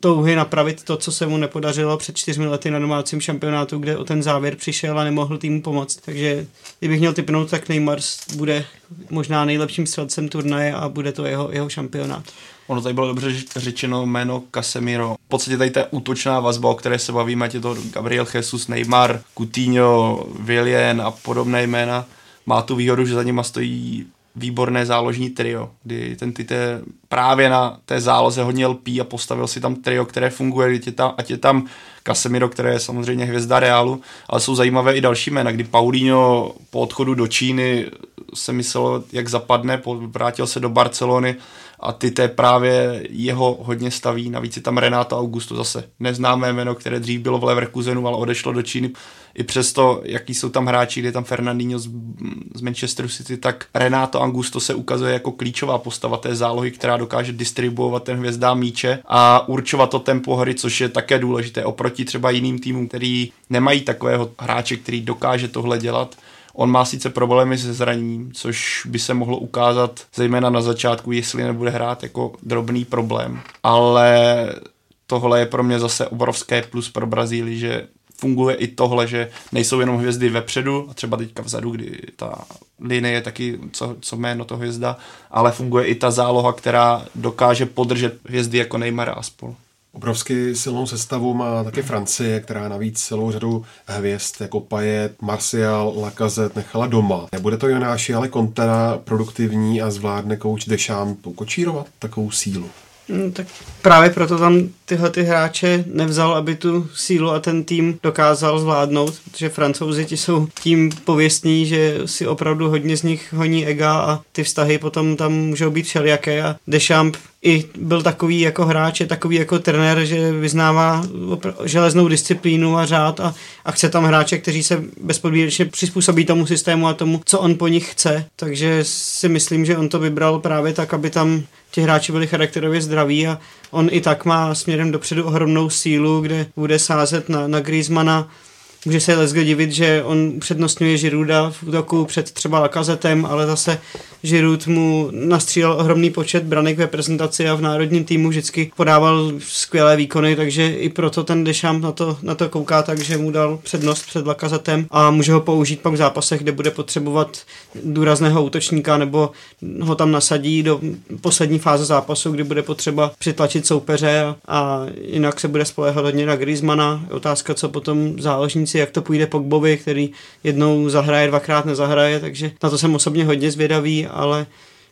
touhy napravit to, co se mu nepodařilo před čtyřmi lety na domácím šampionátu, kde o ten závěr přišel a nemohl týmu pomoct. Takže kdybych měl typnout, tak Neymar bude možná nejlepším střelcem turnaje a bude to jeho, jeho šampionát. Ono tady bylo dobře řečeno jméno Casemiro. V podstatě tady ta útočná vazba, o které se bavíme, ať je to Gabriel Jesus, Neymar, Coutinho, Vilien a podobné jména, má tu výhodu, že za nima stojí výborné záložní trio, kdy ten Tite právě na té záloze hodně lpí a postavil si tam trio, které funguje, ať je tam, ať je tam Casemiro, které je samozřejmě hvězda Realu, ale jsou zajímavé i další jména, kdy Paulinho po odchodu do Číny se myslel, jak zapadne, vrátil se do Barcelony a Tite právě jeho hodně staví, navíc je tam Renato Augusto zase, neznámé jméno, které dřív bylo v Leverkusenu, ale odešlo do Číny. I přesto, jaký jsou tam hráči, kde je tam Fernandinho z, z Manchesteru City, tak Renato Augusto se ukazuje jako klíčová postava té zálohy, která dokáže distribuovat ten hvězdá míče a určovat to tempo hry, což je také důležité oproti třeba jiným týmům, který nemají takového hráče, který dokáže tohle dělat. On má sice problémy se zraněním, což by se mohlo ukázat zejména na začátku, jestli nebude hrát jako drobný problém. Ale tohle je pro mě zase obrovské plus pro Brazílii, že funguje i tohle, že nejsou jenom hvězdy vepředu, a třeba teďka vzadu, kdy ta linie je taky, co, co jméno to hvězda, ale funguje i ta záloha, která dokáže podržet hvězdy jako Neymar a spol. Obrovsky silnou sestavu má také Francie, která navíc celou řadu hvězd jako Payet, Martial, Lacazette nechala doma. Nebude to Jonáši, ale Kontera produktivní a zvládne kouč Deschamps kočírovat takovou sílu. No, tak právě proto tam tyhle ty hráče nevzal, aby tu sílu a ten tým dokázal zvládnout, protože francouzi ti jsou tím pověstní, že si opravdu hodně z nich honí ega a ty vztahy potom tam můžou být všelijaké a Deschamps i byl takový jako hráč, je takový jako trenér, že vyznává železnou disciplínu a řád a, a chce tam hráče, kteří se bezpodmínečně přizpůsobí tomu systému a tomu, co on po nich chce. Takže si myslím, že on to vybral právě tak, aby tam ti hráči byli charakterově zdraví a on i tak má směrem dopředu ohromnou sílu, kde bude sázet na, na Griezmana, Může se Lesge divit, že on přednostňuje Žiruda v útoku před třeba Lakazetem, ale zase Žirud mu nastřílel ohromný počet branek ve prezentaci a v národním týmu vždycky podával skvělé výkony, takže i proto ten Dešam na to, na to kouká, takže mu dal přednost před Lakazetem a může ho použít pak v zápasech, kde bude potřebovat důrazného útočníka nebo ho tam nasadí do poslední fáze zápasu, kdy bude potřeba přitlačit soupeře a, a jinak se bude spolehat hodně na Griezmana. Otázka, co potom záložníci, jak to půjde Pogbovi, který jednou zahraje, dvakrát nezahraje, takže na to jsem osobně hodně zvědavý, ale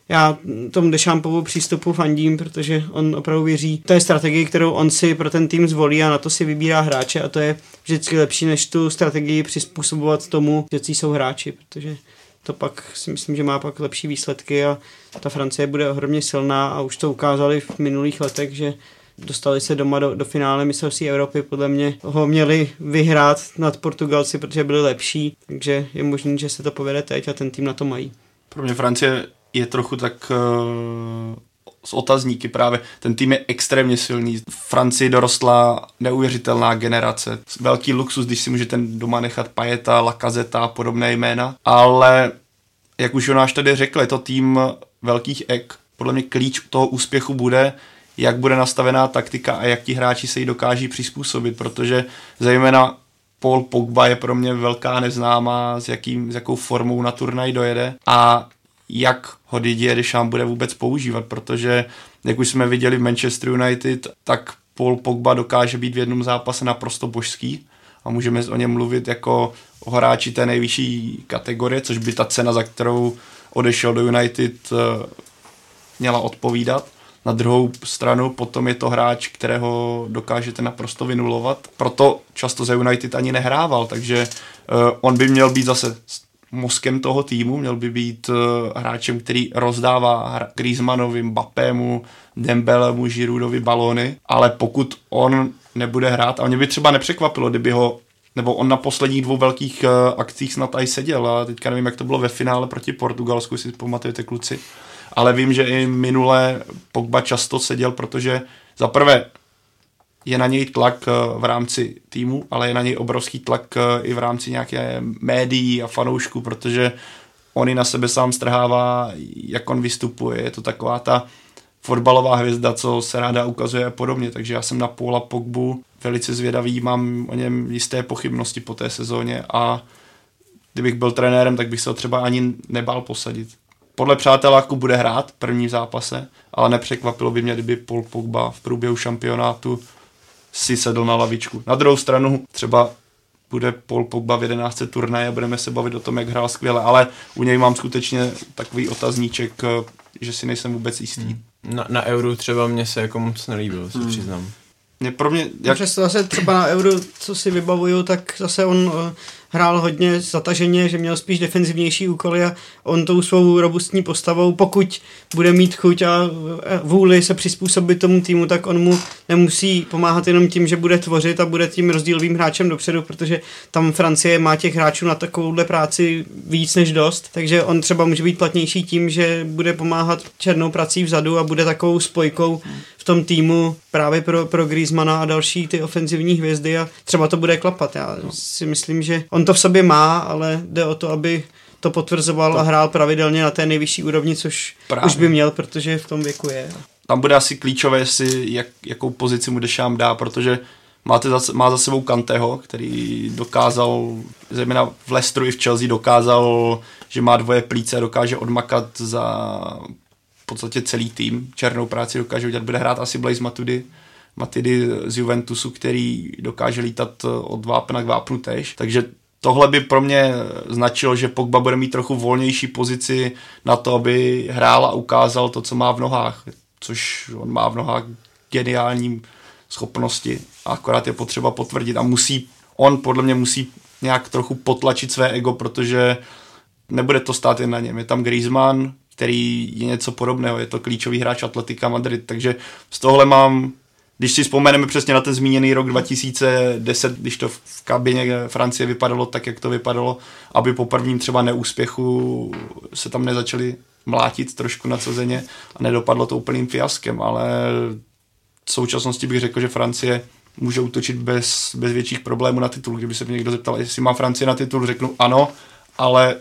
já tomu Dešampovu přístupu fandím, protože on opravdu věří té strategii, kterou on si pro ten tým zvolí a na to si vybírá hráče a to je vždycky lepší, než tu strategii přizpůsobovat tomu, že jsou hráči, protože to pak si myslím, že má pak lepší výsledky a ta Francie bude ohromně silná a už to ukázali v minulých letech, že dostali se doma do, do finále mistrovství Evropy, podle mě ho měli vyhrát nad Portugalci, protože byli lepší, takže je možné, že se to povede teď a ten tým na to mají. Pro mě Francie je trochu tak uh, s otazníky právě. Ten tým je extrémně silný. V Francii dorostla neuvěřitelná generace. Velký luxus, když si můžete doma nechat Pajeta, Lakazeta a podobné jména. Ale jak už Jonáš tady řekl, je to tým velkých ek. Podle mě klíč toho úspěchu bude, jak bude nastavená taktika a jak ti hráči se jí dokáží přizpůsobit, protože zejména Paul Pogba je pro mě velká neznámá, s, jakým, s jakou formou na turnaj dojede a jak ho Didier Deschamps bude vůbec používat, protože jak už jsme viděli v Manchester United, tak Paul Pogba dokáže být v jednom zápase naprosto božský a můžeme o něm mluvit jako o hráči té nejvyšší kategorie, což by ta cena, za kterou odešel do United, eh, měla odpovídat. Na druhou stranu potom je to hráč, kterého dokážete naprosto vynulovat. Proto často za United ani nehrával, takže uh, on by měl být zase mozkem toho týmu, měl by být uh, hráčem, který rozdává Griezmannovi, Mbappému, Dembelemu, Giroudovi balóny, ale pokud on nebude hrát, a mě by třeba nepřekvapilo, kdyby ho nebo on na posledních dvou velkých uh, akcích snad i seděl a teďka nevím, jak to bylo ve finále proti Portugalsku, si pamatujete kluci, ale vím, že i minule Pogba často seděl, protože za prvé je na něj tlak eh, v rámci týmu, ale je na něj obrovský tlak eh, i v rámci nějaké médií a fanoušků, protože on i na sebe sám strhává, jak on vystupuje. Je to taková ta fotbalová hvězda, co se ráda ukazuje a podobně. Takže já jsem na Paula Pogbu velice zvědavý, mám o něm jisté pochybnosti po té sezóně a kdybych byl trenérem, tak bych se ho třeba ani nebál posadit podle přáteláku bude hrát první zápase, ale nepřekvapilo by mě, kdyby Paul Pogba v průběhu šampionátu si sedl na lavičku. Na druhou stranu třeba bude Paul Pogba v 11. turnaje a budeme se bavit o tom, jak hrál skvěle, ale u něj mám skutečně takový otazníček, že si nejsem vůbec jistý. Hmm. Na, na Euro třeba mě se jako moc nelíbil, se hmm. přiznám. Mě pro mě... Jak... Přesto zase třeba na Euro, co si vybavuju, tak zase on hrál hodně zataženě, že měl spíš defenzivnější úkoly a on tou svou robustní postavou, pokud bude mít chuť a vůli se přizpůsobit tomu týmu, tak on mu nemusí pomáhat jenom tím, že bude tvořit a bude tím rozdílovým hráčem dopředu, protože tam Francie má těch hráčů na takovouhle práci víc než dost, takže on třeba může být platnější tím, že bude pomáhat černou prací vzadu a bude takovou spojkou v tom týmu právě pro, pro Griezmana a další ty ofenzivní hvězdy a třeba to bude klapat. Já si myslím, že on to v sobě má, ale jde o to, aby to potvrzoval to... a hrál pravidelně na té nejvyšší úrovni, což Právě. už by měl, protože v tom věku je. Tam bude asi klíčové, jestli jak, jakou pozici mu Dešám dá, protože máte za, má za sebou Kanteho, který dokázal, zejména v Leicesteru i v Chelsea, dokázal, že má dvoje plíce a dokáže odmakat za v podstatě celý tým. Černou práci dokáže udělat, bude hrát asi Blaise Matuidi, Matidy z Juventusu, který dokáže lítat od vápna k vápnu tež. Takže tohle by pro mě značilo, že Pogba bude mít trochu volnější pozici na to, aby hrál a ukázal to, co má v nohách, což on má v nohách geniální schopnosti a akorát je potřeba potvrdit a musí, on podle mě musí nějak trochu potlačit své ego, protože nebude to stát jen na něm. Je tam Griezmann, který je něco podobného, je to klíčový hráč Atletika Madrid, takže z tohle mám když si vzpomeneme přesně na ten zmíněný rok 2010, když to v kabině Francie vypadalo tak, jak to vypadalo, aby po prvním třeba neúspěchu se tam nezačali mlátit trošku na cezeně a nedopadlo to úplným fiaskem, ale v současnosti bych řekl, že Francie může útočit bez, bez větších problémů na titul. Kdyby se mě někdo zeptal, jestli má Francie na titul, řeknu ano, ale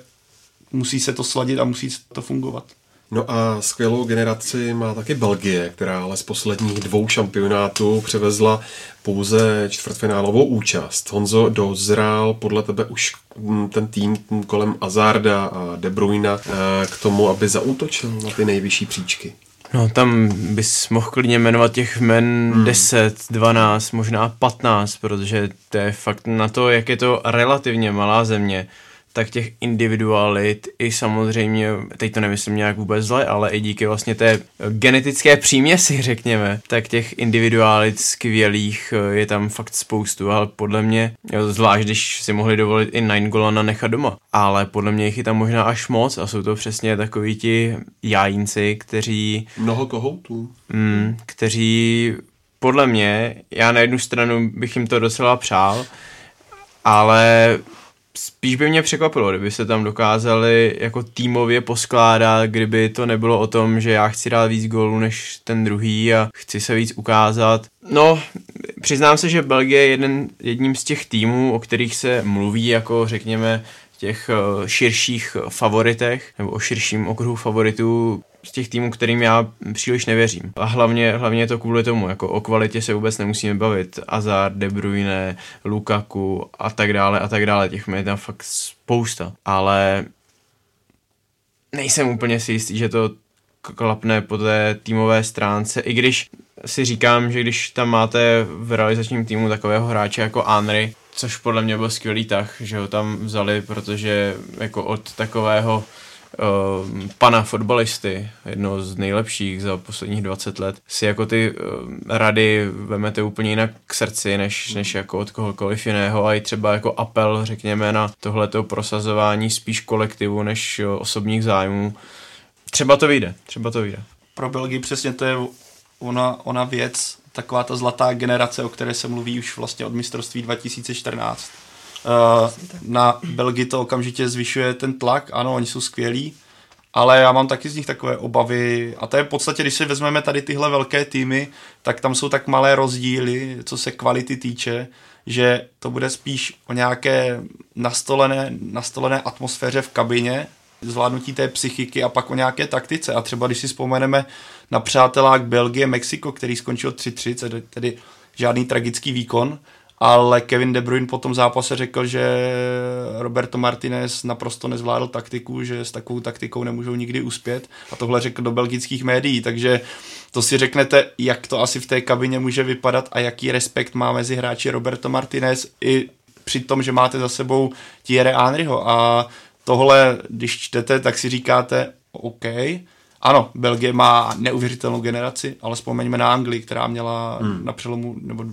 musí se to sladit a musí to fungovat. No a skvělou generaci má taky Belgie, která ale z posledních dvou šampionátů převezla pouze čtvrtfinálovou účast. Honzo, dozrál podle tebe už ten tým kolem Azarda a De Bruyne eh, k tomu, aby zaútočil na ty nejvyšší příčky? No tam bys mohl klidně jmenovat těch men hmm. 10, 12, možná 15, protože to je fakt na to, jak je to relativně malá země, tak těch individualit i samozřejmě, teď to nemyslím nějak vůbec zle, ale i díky vlastně té genetické příměsi, řekněme, tak těch individualit skvělých eh, je tam fakt spoustu, ale podle mě, zvlášť když si mohli dovolit i Nine Golana nechat doma, ale podle mě jich je tam možná až moc a jsou to přesně takový ti jajínci, kteří... Mnoho kohoutů. Mm, kteří podle mě, já na jednu stranu bych jim to docela přál, ale spíš by mě překvapilo, kdyby se tam dokázali jako týmově poskládat, kdyby to nebylo o tom, že já chci dát víc gólů než ten druhý a chci se víc ukázat. No, přiznám se, že Belgie je jeden, jedním z těch týmů, o kterých se mluví jako řekněme těch eh, širších favoritech, nebo o širším okruhu favoritů z těch týmů, kterým já příliš nevěřím. A hlavně, hlavně je to kvůli tomu, jako o kvalitě se vůbec nemusíme bavit. Azar, De Bruyne, Lukaku a tak dále a tak dále. Těch je tam fakt spousta. Ale nejsem úplně si jistý, že to klapne po té týmové stránce, i když si říkám, že když tam máte v realizačním týmu takového hráče jako Henry, což podle mě byl skvělý tah, že ho tam vzali, protože jako od takového uh, pana fotbalisty, jedno z nejlepších za posledních 20 let, si jako ty uh, rady vemete úplně jinak k srdci, než, než jako od kohokoliv jiného a i třeba jako apel, řekněme, na tohleto prosazování spíš kolektivu než uh, osobních zájmů. Třeba to vyjde, třeba to vyjde. Pro Belgii přesně to je ona, ona věc, taková ta zlatá generace, o které se mluví už vlastně od mistrovství 2014 Uh, na Belgii to okamžitě zvyšuje ten tlak, ano, oni jsou skvělí, ale já mám taky z nich takové obavy a to je v podstatě, když si vezmeme tady tyhle velké týmy, tak tam jsou tak malé rozdíly, co se kvality týče, že to bude spíš o nějaké nastolené, nastolené atmosféře v kabině, zvládnutí té psychiky a pak o nějaké taktice. A třeba když si vzpomeneme na přátelák Belgie, Mexiko, který skončil 3-3, tedy žádný tragický výkon, ale Kevin De Bruyne po tom zápase řekl, že Roberto Martinez naprosto nezvládl taktiku, že s takovou taktikou nemůžou nikdy uspět. A tohle řekl do belgických médií, takže to si řeknete, jak to asi v té kabině může vypadat a jaký respekt má mezi hráči Roberto Martinez i při tom, že máte za sebou Thierry Henryho. A tohle, když čtete, tak si říkáte, OK, ano, Belgie má neuvěřitelnou generaci, ale vzpomeňme na Anglii, která měla hmm. na přelomu, nebo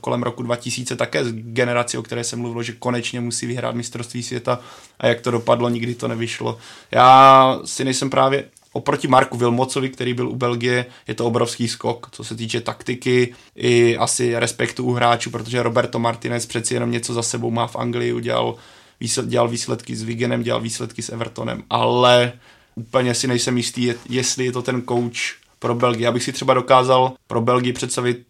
kolem roku 2000 také z generaci, o které se mluvilo, že konečně musí vyhrát mistrovství světa a jak to dopadlo, nikdy to nevyšlo. Já si nejsem právě oproti Marku Vilmocovi, který byl u Belgie, je to obrovský skok, co se týče taktiky i asi respektu u hráčů, protože Roberto Martinez přeci jenom něco za sebou má v Anglii, udělal výsled, dělal výsledky s Wiganem, dělal výsledky s Evertonem, ale úplně si nejsem jistý, jestli je to ten coach pro Belgii. Já bych si třeba dokázal pro Belgii představit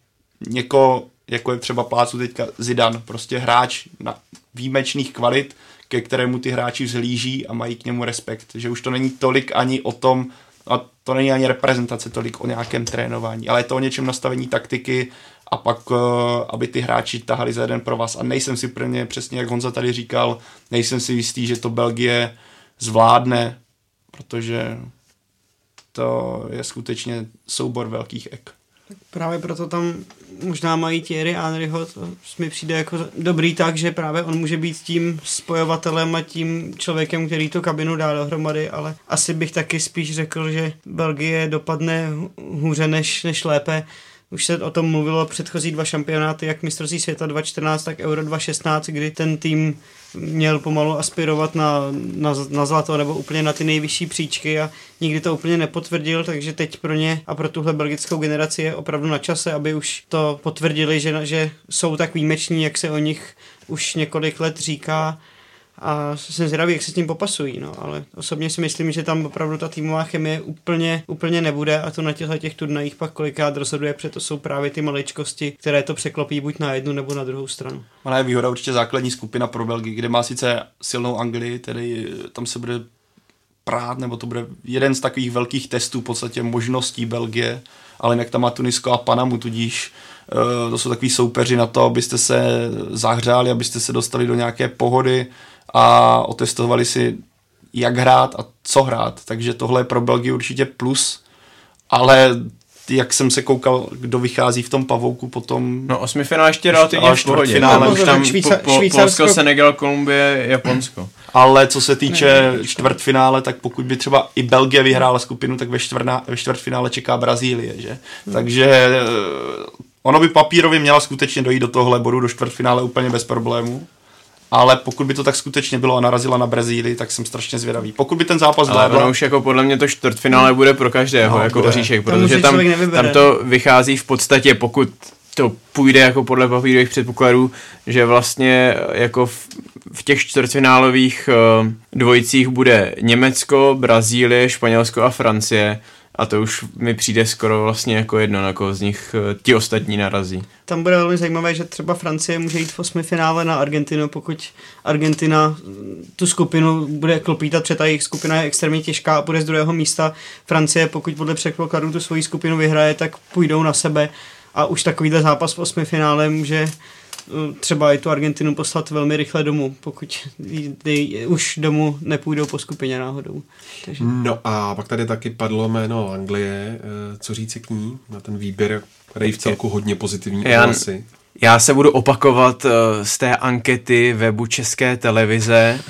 někoho jako je třeba plácu teďka Zidan, prostě hráč na výjimečných kvalit, ke kterému ty hráči vzhlíží a mají k němu respekt. Že už to není tolik ani o tom, a to není ani reprezentace tolik o nějakém trénování, ale je to o něčem nastavení taktiky a pak, eh, aby ty hráči tahali za jeden pro vás. A nejsem si plně, přesně jak Honza tady říkal, nejsem si jistý, že to Belgie zvládne, protože to je skutečně soubor velkých ek. Právě proto tam možná mají Thierry Henryho, to mi přijde jako dobrý tak, že právě on může být tím spojovatelem a tím člověkem, který tu kabinu dá dohromady, ale asi bych taky spíš řekl, že Belgie dopadne hůře než, než lépe už se o tom mluvilo předchozí dva šampionáty, jak mistrovství světa 2014, tak Euro 2016, kdy ten tým měl pomalu aspirovat na, na, na zlato nebo úplně na ty nejvyšší příčky a nikdy to úplně nepotvrdil, takže teď pro ně a pro tuhle belgickou generaci je opravdu na čase, aby už to potvrdili, že, že jsou tak výjimeční, jak se o nich už několik let říká a jsem zvědavý, jak se s tím popasují, no, ale osobně si myslím, že tam opravdu ta týmová chemie úplně, úplně nebude a to na těchto těch turnajích pak kolikrát rozhoduje, protože to jsou právě ty maličkosti, které to překlopí buď na jednu nebo na druhou stranu. Ona je výhoda určitě základní skupina pro Belgii, kde má sice silnou Anglii, tedy tam se bude prát, nebo to bude jeden z takových velkých testů, v podstatě možností Belgie, ale jinak tam má Tunisko a Panamu, tudíž uh, to jsou takový soupeři na to, abyste se zahřáli, abyste se dostali do nějaké pohody, a otestovali si, jak hrát a co hrát. Takže tohle je pro Belgii určitě plus, ale jak jsem se koukal, kdo vychází v tom pavouku potom... No osmifinále ještě relativně v pohodě. Finále, už tam Švýca, po, po, Polsko, Senegal, Kolumbie, Japonsko. Ale co se týče čtvrtfinále, tak pokud by třeba i Belgie vyhrála skupinu, tak ve, čtvrná, ve čtvrtfinále čeká Brazílie, že? Hmm. Takže eh, ono by papírově měla skutečně dojít do tohle bodu, do čtvrtfinále úplně bez problémů ale pokud by to tak skutečně bylo a narazila na Brazílii, tak jsem strašně zvědavý. Pokud by ten zápas ale už jako podle mě to čtvrtfinále bude pro každého, no, jako bude. oříšek, protože tam, tam to vychází v podstatě, pokud to půjde jako podle papírových předpokladů, že vlastně jako v, v těch čtvrtfinálových uh, dvojicích bude Německo, Brazílie, Španělsko a Francie a to už mi přijde skoro vlastně jako jedno, na koho z nich eh, ti ostatní narazí. Tam bude velmi zajímavé, že třeba Francie může jít v osmi finále na Argentinu, pokud Argentina tu skupinu bude klopítat, protože ta jejich skupina je extrémně těžká a bude z druhého místa. Francie, pokud podle předpokladu tu svoji skupinu vyhraje, tak půjdou na sebe a už takovýhle zápas v osmi finále může třeba i tu Argentinu poslat velmi rychle domů, pokud jí, už domů nepůjdou po skupině náhodou. Takže. No a pak tady taky padlo jméno Anglie, eh, co říci k ní, na ten výběr, který v celku hodně pozitivní já, Já se budu opakovat uh, z té ankety webu České televize,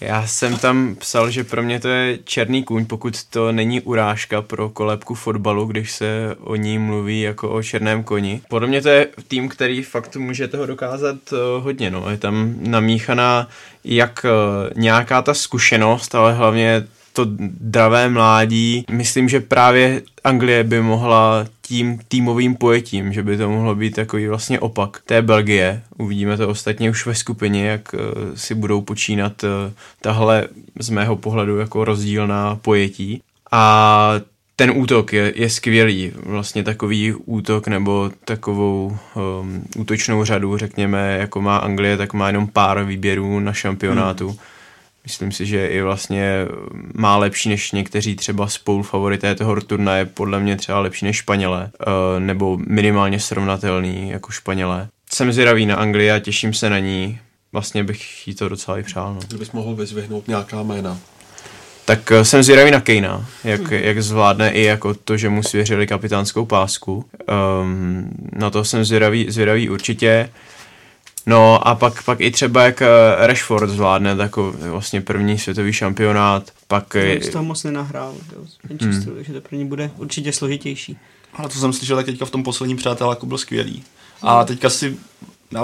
já jsem tam psal, že pro mě to je černý kůň, pokud to není urážka pro kolebku fotbalu, když se o ní mluví jako o černém koni. Podle mě to je tým, který fakt může toho dokázat uh, hodně. No. Je tam namíchaná jak uh, nějaká ta zkušenost, ale hlavně to dravé mládí. Myslím, že právě Anglie by mohla tím týmovým pojetím, že by to mohlo být takový vlastně opak té Belgie. Uvidíme to ostatně už ve skupině, jak uh, si budou počínat uh, tahle z mého pohledu jako rozdílná pojetí. A ten útok je, je skvělý, vlastně takový útok nebo takovou um, útočnou řadu, řekněme, jako má Anglie, tak má jenom pár výběrů na šampionátu. Hmm Myslím si, že i vlastně má lepší než někteří třeba spolufavorité toho turnaje, podle mě třeba lepší než Španělé, eh, nebo minimálně srovnatelný jako Španělé. Jsem zvědavý na Anglii a těším se na ní. Vlastně bych jí to docela i přál. No. Kdybys mohl vyzvihnout nějaká jména. Tak eh, jsem zvědavý na Kejna, jak, hmm. jak zvládne i jako to, že mu svěřili kapitánskou pásku. Um, na to jsem zvědavý, zvědavý určitě. No a pak, pak i třeba jak eh, Rashford zvládne takový vlastně první světový šampionát, pak... No, z toho moc nenahrál, jo, Manchesteru, hmm. takže to pro ně bude určitě složitější. Ale to jsem slyšel tak teďka v tom posledním přáteláku byl skvělý. A teďka si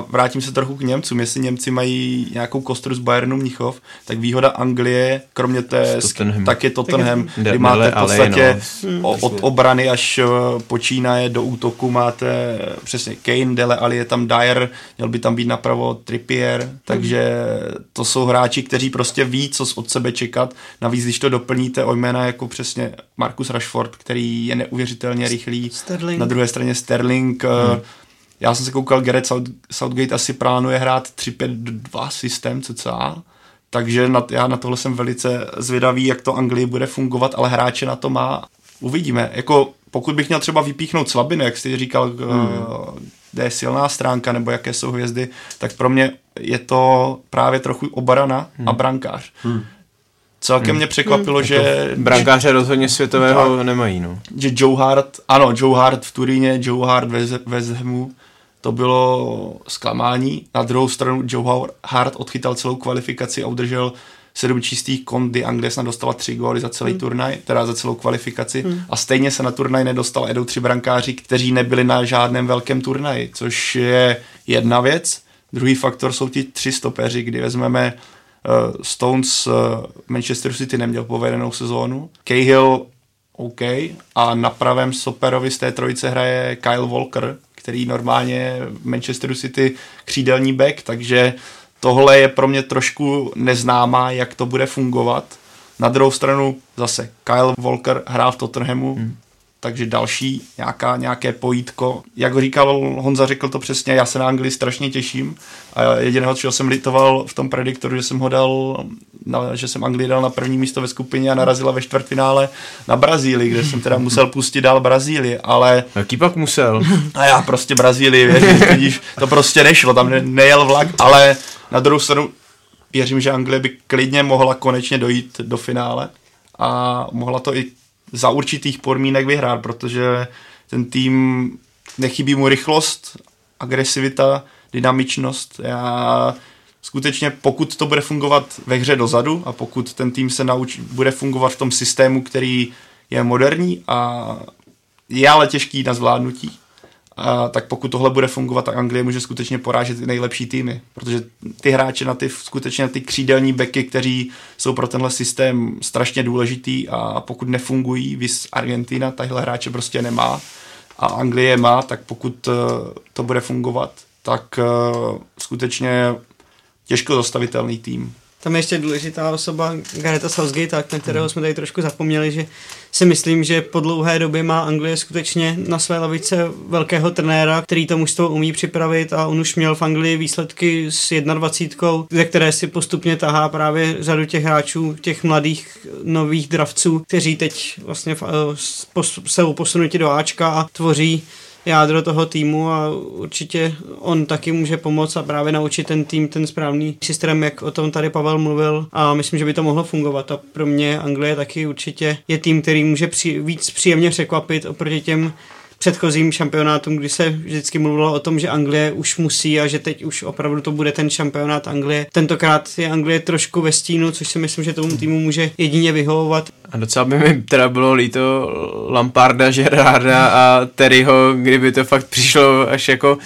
vrátím se trochu k Němcům, jestli Němci mají nějakou kostru z Bayernu Mnichov, tak výhoda Anglie, kromě té, tak je Tottenham, kdy máte v podstatě no. od obrany až eh, počínaje do útoku máte přesně Kane, Dele Ali je tam Dyer, měl by tam být napravo Trippier, takže to jsou hráči, kteří prostě ví, co od sebe čekat. Navíc, když to doplníte o jména jako přesně Marcus Rashford, který je neuvěřitelně rychlý, Sterling. na druhé straně Sterling, eh, hmm já jsem se koukal, Gareth South, Southgate asi plánuje hrát 3-5-2 systém cca, takže na, já na tohle jsem velice zvědavý, jak to Anglii bude fungovat, ale hráče na to má. Uvidíme. Jako pokud bych měl třeba vypíchnout slabiny, jak jsi říkal, hmm. kde je silná stránka nebo jaké jsou hvězdy, tak pro mě je to právě trochu obrana hmm. a brankář. Hmm. Celkem hmm. mě překvapilo, hmm. že... Brankáře rozhodně světového tak, nemají, no. Že Joe Hart, ano, Joe Hart v Turíně, Joe Hart ve West Hamu, to bylo zklamání. Na druhou stranu Joe Hart odchytal celou kvalifikaci a udržel sedm čistých kont, kdy Anglie snad dostala tři góly za celý hmm. turnaj, teda za celou kvalifikaci hmm. a stejně se na turnaj nedostal jedou tři brankáři, kteří nebyli na žádném velkém turnaji, což je jedna věc. Druhý faktor jsou ti tři stopeři, kdy vezmeme uh, Stones uh, Manchester City neměl povedenou sezónu, Cahill OK a na pravém stoperovi z té trojice hraje Kyle Walker, který normálně Manchesteru City křídelní back, takže tohle je pro mě trošku neznámá, jak to bude fungovat. Na druhou stranu zase Kyle Walker hrál v Tottenhamu, hmm takže další nějaká, nějaké pojítko. Jak říkal Honza, řekl to přesně, já se na Anglii strašně těším a jediného, čeho jsem litoval v tom prediktoru, že jsem ho dal, na, že jsem Anglii dal na první místo ve skupině a narazila ve čtvrtfinále na Brazílii, kde jsem teda musel pustit dál Brazílii, ale... Jaký pak musel? A já prostě Brazílii, věřím, vidíš, to prostě nešlo, tam ne, nejel vlak, ale na druhou stranu věřím, že Anglie by klidně mohla konečně dojít do finále a mohla to i za určitých podmínek vyhrát, protože ten tým nechybí mu rychlost, agresivita, dynamičnost. Já skutečně, pokud to bude fungovat ve hře dozadu a pokud ten tým se naučí, bude fungovat v tom systému, který je moderní a je ale těžký na zvládnutí, a, tak pokud tohle bude fungovat, tak Anglie může skutečně porážet ty nejlepší týmy, protože ty hráče na ty skutečně na ty křídelní beky, kteří jsou pro tenhle systém strašně důležitý a pokud nefungují, vys Argentina, tahle hráče prostě nemá a Anglie má, tak pokud uh, to bude fungovat, tak uh, skutečně těžko zastavitelný tým. Tam je ještě důležitá osoba Gareta Southgate, na kterého jsme tady trošku zapomněli, že si myslím, že po dlouhé době má Anglie skutečně na své lavice velkého trenéra, který to mužstvo umí připravit a on už měl v Anglii výsledky s 21, ze které si postupně tahá právě řadu těch hráčů, těch mladých nových dravců, kteří teď vlastně jsou posunuti do Ačka a tvoří jádro toho týmu a určitě on taky může pomoct a právě naučit ten tým ten správný systém, jak o tom tady Pavel mluvil. A myslím, že by to mohlo fungovat. A pro mě Anglie taky určitě je tým, který může při, víc příjemně překvapit oproti těm předchozím šampionátům, kdy se vždycky mluvilo o tom, že Anglie už musí a že teď už opravdu to bude ten šampionát Anglie. Tentokrát je Anglie trošku ve stínu, což si myslím, že tomu týmu může jedině vyhovovat. A docela by mi teda bylo líto Lamparda, Gerarda a Terryho, kdyby to fakt přišlo až jako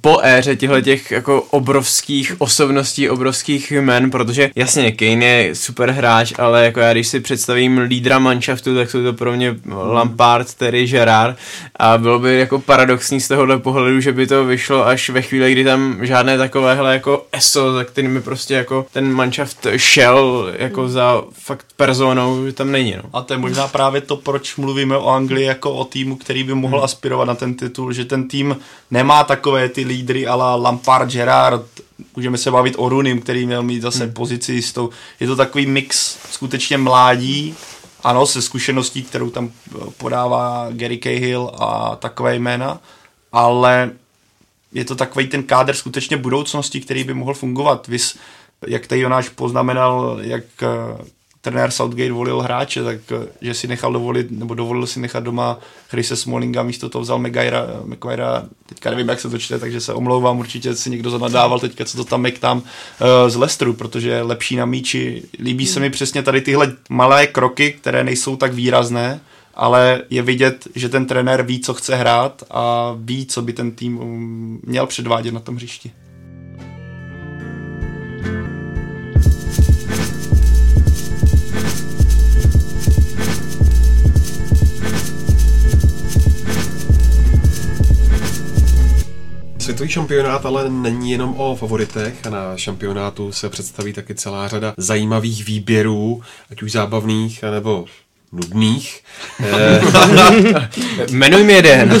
po éře těchto těch jako obrovských osobností, obrovských jmen, protože jasně Kane je super hráč, ale jako já když si představím lídra manšaftu, tak jsou to pro mě Lampard, Terry, Gerard a bylo by jako paradoxní z tohohle pohledu, že by to vyšlo až ve chvíli, kdy tam žádné takovéhle jako ESO, za kterými prostě jako ten manšaft šel jako za fakt personou, že tam není. No. A to je možná právě to, proč mluvíme o Anglii jako o týmu, který by mohl hmm. aspirovat na ten titul, že ten tým nemá takové ty lídry ala Lampard, Gerard, můžeme se bavit o Runim, který měl mít zase hmm. pozici jistou. Je to takový mix skutečně mládí, ano, se zkušeností, kterou tam eh, podává Gary Cahill a takové jména, ale je to takový ten kádr skutečně budoucnosti, který by mohl fungovat. Vys, jak tady Jonáš poznamenal, jak eh, trenér Southgate volil hráče, tak eh, že si nechal dovolit, nebo dovolil si nechat doma Chrise Smallinga, místo toho vzal Maguire, Maguire, teďka nevím, jak se to čte, takže se omlouvám, určitě si někdo zanadával teďka, co to tam tam uh, z Lestru, protože je lepší na míči. Líbí se mi přesně tady tyhle malé kroky, které nejsou tak výrazné, ale je vidět, že ten trenér ví, co chce hrát a ví, co by ten tým mm, měl předvádět na tom hřišti. Světový šampionát ale není jenom o favoritech a na šampionátu se představí taky celá řada zajímavých výběrů, ať už zábavných, nebo nudných. Jmenuj mi jeden.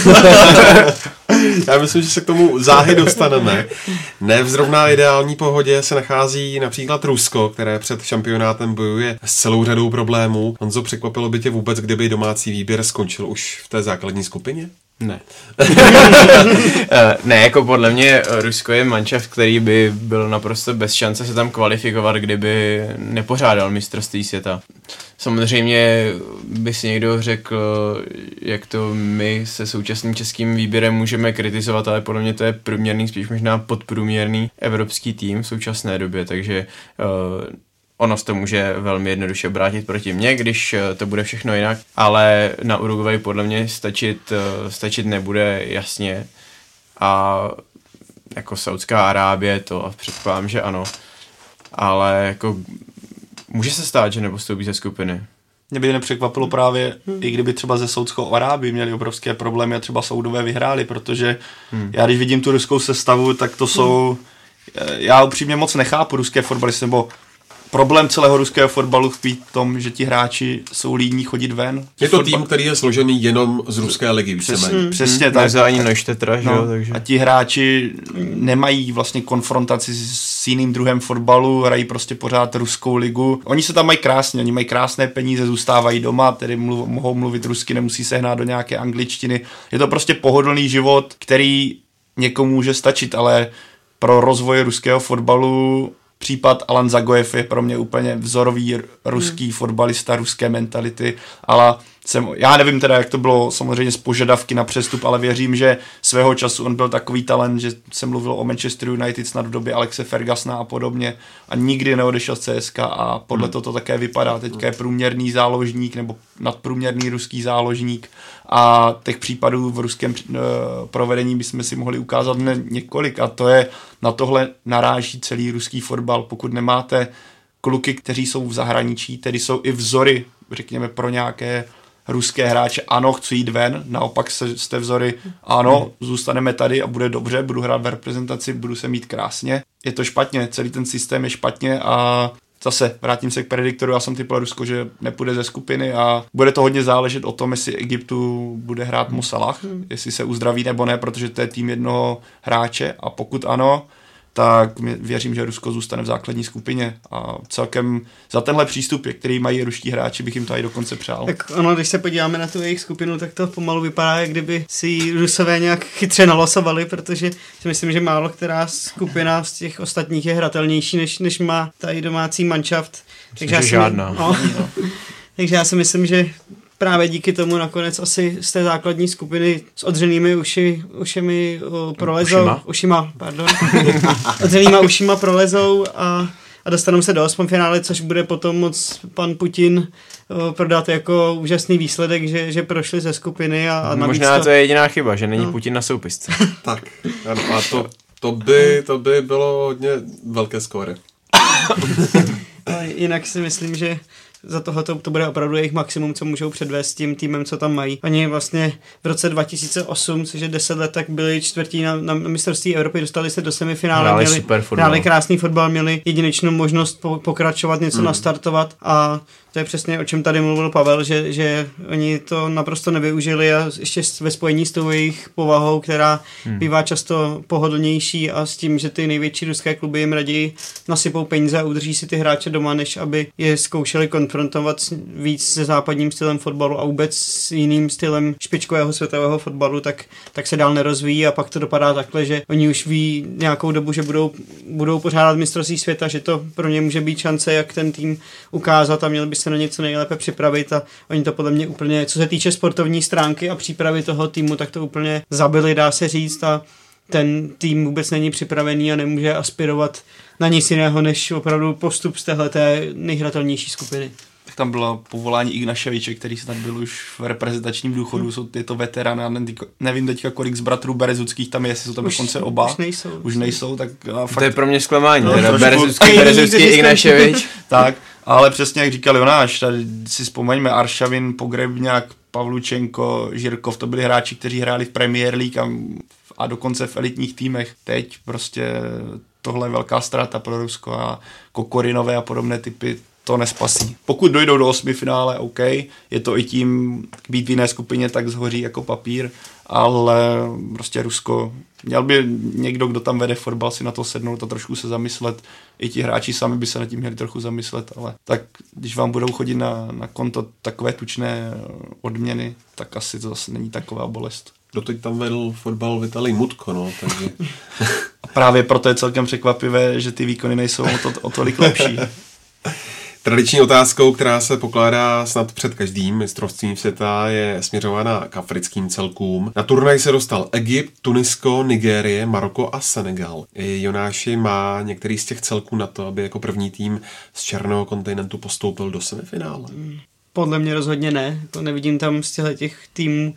Já myslím, že se k tomu záhy dostaneme. Ne v zrovna ideální pohodě se nachází například Rusko, které před šampionátem bojuje s celou řadou problémů. Honzo, překvapilo by tě vůbec, kdyby domácí výběr skončil už v té základní skupině? Ne. Eh, ne, jako podle mě Rusko je manšaft, který by byl naprosto bez šance se tam kvalifikovat, kdyby nepořádal mistrovství světa. Samozřejmě by si někdo řekl, jak to my se současným českým výběrem můžeme kritizovat, ale podle mě to je průměrný, spíš možná podprůměrný evropský tým v současné době, takže uh, ono se to může velmi jednoduše obrátit proti mně, když eh, to bude všechno jinak, ale na Uruguay podle mě stačit, eh, stačit nebude jasně a jako Saudská Arábie to předpokládám, že ano, ale jako může se stát, že nepostoupí ze skupiny. Mě by nepřekvapilo právě, hmm. i kdyby třeba ze Saudskou Arábii měli obrovské problémy a třeba Saudové vyhráli, protože hmm. já když vidím tu ruskou sestavu, tak to jsou... Hmm. Já upřímně moc nechápu ruské fotbalisty, nebo problém celého ruského fotbalu tkví v tom, že ti hráči jsou lídní chodit ven. Je to tým, který je složený jenom z ruské ligy, víceméně. Přes, přesně hmm. tak. Neze ani Neuštetra, no, jo, takže. A ti hráči nemají vlastně konfrontaci s jiným druhem fotbalu, hrají prostě pořád ruskou ligu. Oni se tam mají krásně, oni mají krásné peníze, zůstávají doma, tedy mluv, mohou mluvit rusky, nemusí se hnát do nějaké angličtiny. Je to prostě pohodlný život, který někomu může stačit, ale pro rozvoj ruského fotbalu případ Alan Zagojev je pro mě úplně vzorový ruský hmm. fotbalista, ruské mentality, ale jsem, já nevím teda, jak to bylo samozřejmě z požadavky na přestup, ale věřím, že svého času on byl takový talent, že jsem mluvil o Manchester United snad v době Alexe Fergasna a podobně a nikdy neodešel z CSK a podle hmm. toho to také vypadá. Teďka je průměrný záložník nebo nadprůměrný ruský záložník a těch případů v ruském uh, provedení bychom si mohli ukázat ne, několik a to je, na tohle naráží celý ruský fotbal, pokud nemáte kluky, kteří jsou v zahraničí, tedy jsou i vzory, řekněme, pro nějaké ruské hráče, ano, chci jít ven, naopak se, jste vzory, ano, zůstaneme tady a bude dobře, budu hrát v reprezentaci, budu se mít krásně. Je to špatně, celý ten systém je špatně a zase vrátím se k prediktoru, já jsem typl Rusko, že nepůjde ze skupiny a bude to hodně záležet o tom, jestli Egyptu bude hrát Musalah, jestli se uzdraví nebo ne, protože to je tým jednoho hráče a pokud ano, tak věřím, že Rusko zůstane v základní skupině a celkem za tenhle přístup, který mají ruští hráči, bych jim to i dokonce přál. Tak ono, když se podíváme na tu jejich skupinu, tak to pomalu vypadá, jak kdyby si Rusové nějak chytře nalosovali, protože si myslím, že málo která skupina z těch ostatních je hratelnější, než, než má tady domácí manšaft. Takže žádná. No, takže já si myslím, že právě díky tomu nakonec asi z té základní skupiny s odřenými uši, ušemi o, prolezou. Ušima? Ušima, pardon. odřenýma ušima prolezou a, a dostanou se do finále, což bude potom moc pan Putin o, prodat jako úžasný výsledek, že, že prošli ze skupiny a, a Možná to je jediná chyba, že není No. Putin na soupisce. Tak, ano, a to, to, by, to by bylo hodně velké skóre. Jinak si myslím, že za tohle to bude opravdu jejich maximum, co můžou předvést tím týmem, co tam mají. Oni vlastně v roce 2008, což je 10 let, tak byli čtvrtí na, na mistrovství Evropy, dostali se do semifinále, Hráli měli, super fotbal. hráli krásný fotbal, měli jedinečnou možnost po, pokračovat, něco Hmm. nastartovat a to je přesně o čem tady mluvil Pavel, že, že oni to naprosto nevyužili a ještě ve spojení s tou jejich povahou, která hmm. bývá často pohodlnější a s tím, že ty největší ruské kluby jim raději nasypou peníze a udrží si ty hráče doma, než aby je zkoušeli konfrontovat víc se západním stylem fotbalu a vůbec s jiným stylem špičkového světového fotbalu, tak, tak se dál nerozvíjí a pak to dopadá takhle, že oni už ví nějakou dobu, že budou, budou pořádat mistrovství světa, že to pro ně může být šance, jak ten tým ukázat a měli by se na něco nejlépe připravit a oni to podle mě úplně, co se týče sportovní stránky a přípravy toho týmu, tak to úplně zabili, dá se říct a ten tým vůbec není připravený a nemůže aspirovat na nic jiného, než opravdu postup z téhleté nejhratelnější skupiny. Tam bylo povolání Ignaševiče, který snad byl už v reprezentačním důchodu, jsou je to veterán, ne- nevím teďka kolik z bratrů Berezuckých tam je, jestli jsou tam dokonce oba. Už nejsou. Už nejsou, tak a fakt To je pro mě zklamání, No, teda. Berezucký, Berezucký, Ignaševič. Tak, ale přesně jak říkal Jonáš, tady si vzpomeňme Aršavin, Pogrebňák, Pavlučenko, Žirkov, to byli hráči, kteří hráli v Premier League a, a dokonce v elitních týmech. Teď prostě tohle je velká ztráta pro Rusko a Kokorinové a podobné typy to nespasí. Pokud dojdou do osmi finále, OK, je to i tím být v jiné skupině, tak zhoří jako papír, ale prostě Rusko, měl by někdo, kdo tam vede fotbal, si na to sednout a trošku se zamyslet. I ti hráči sami by se nad tím měli trochu zamyslet, ale tak když vám budou chodit na, na konto takové tučné odměny, tak asi to zase není taková bolest. Doteď tam vedl fotbal Vitalij Mutko, no, takže... A právě proto je celkem překvapivé, že ty výkony nejsou o, to, o tolik lepší. Tradiční otázkou, která se pokládá snad před každým mistrovstvím světa, je směřována k africkým celkům. Na turnaj se dostal Egypt, Tunisko, Nigérie, Maroko a Senegal. I Jonáši má některý z těch celků na to, aby jako první tým z černého kontinentu postoupil do semifinále. Podle mě rozhodně ne. To nevidím tam z těch týmů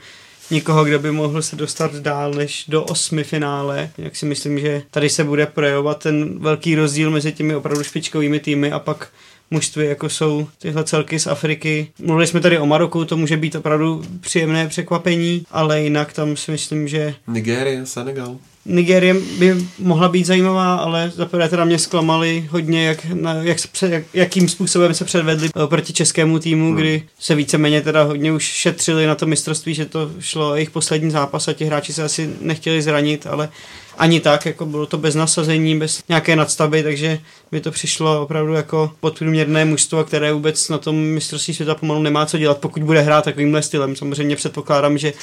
nikoho, kdo by mohl se dostat dál než do osmi finále. Jak si myslím, že tady se bude projevovat ten velký rozdíl mezi těmi opravdu špičkovými týmy a pak mužství, jako jsou tyhle celky z Afriky. Mluvili jsme tady o Maroku, to může být opravdu příjemné překvapení, ale jinak tam si myslím, že Nigérie, Senegal. Nigérie by mohla být zajímavá, ale zaprvé teda mě zklamali hodně, jak, na, jak, se jak, jakým způsobem se předvedli eh, proti českému týmu, hmm. kdy se víceméně teda hodně už šetřili na to mistrovství, že to šlo jejich poslední zápas a ti hráči se asi nechtěli zranit, ale ani tak, jako bylo to bez nasazení, bez nějaké nadstavby, takže by to přišlo opravdu jako podprůměrné mužstvo, které vůbec na tom mistrovství světa pomalu nemá co dělat, pokud bude hrát takovýmhle stylem. Samozřejmě předpokládám, že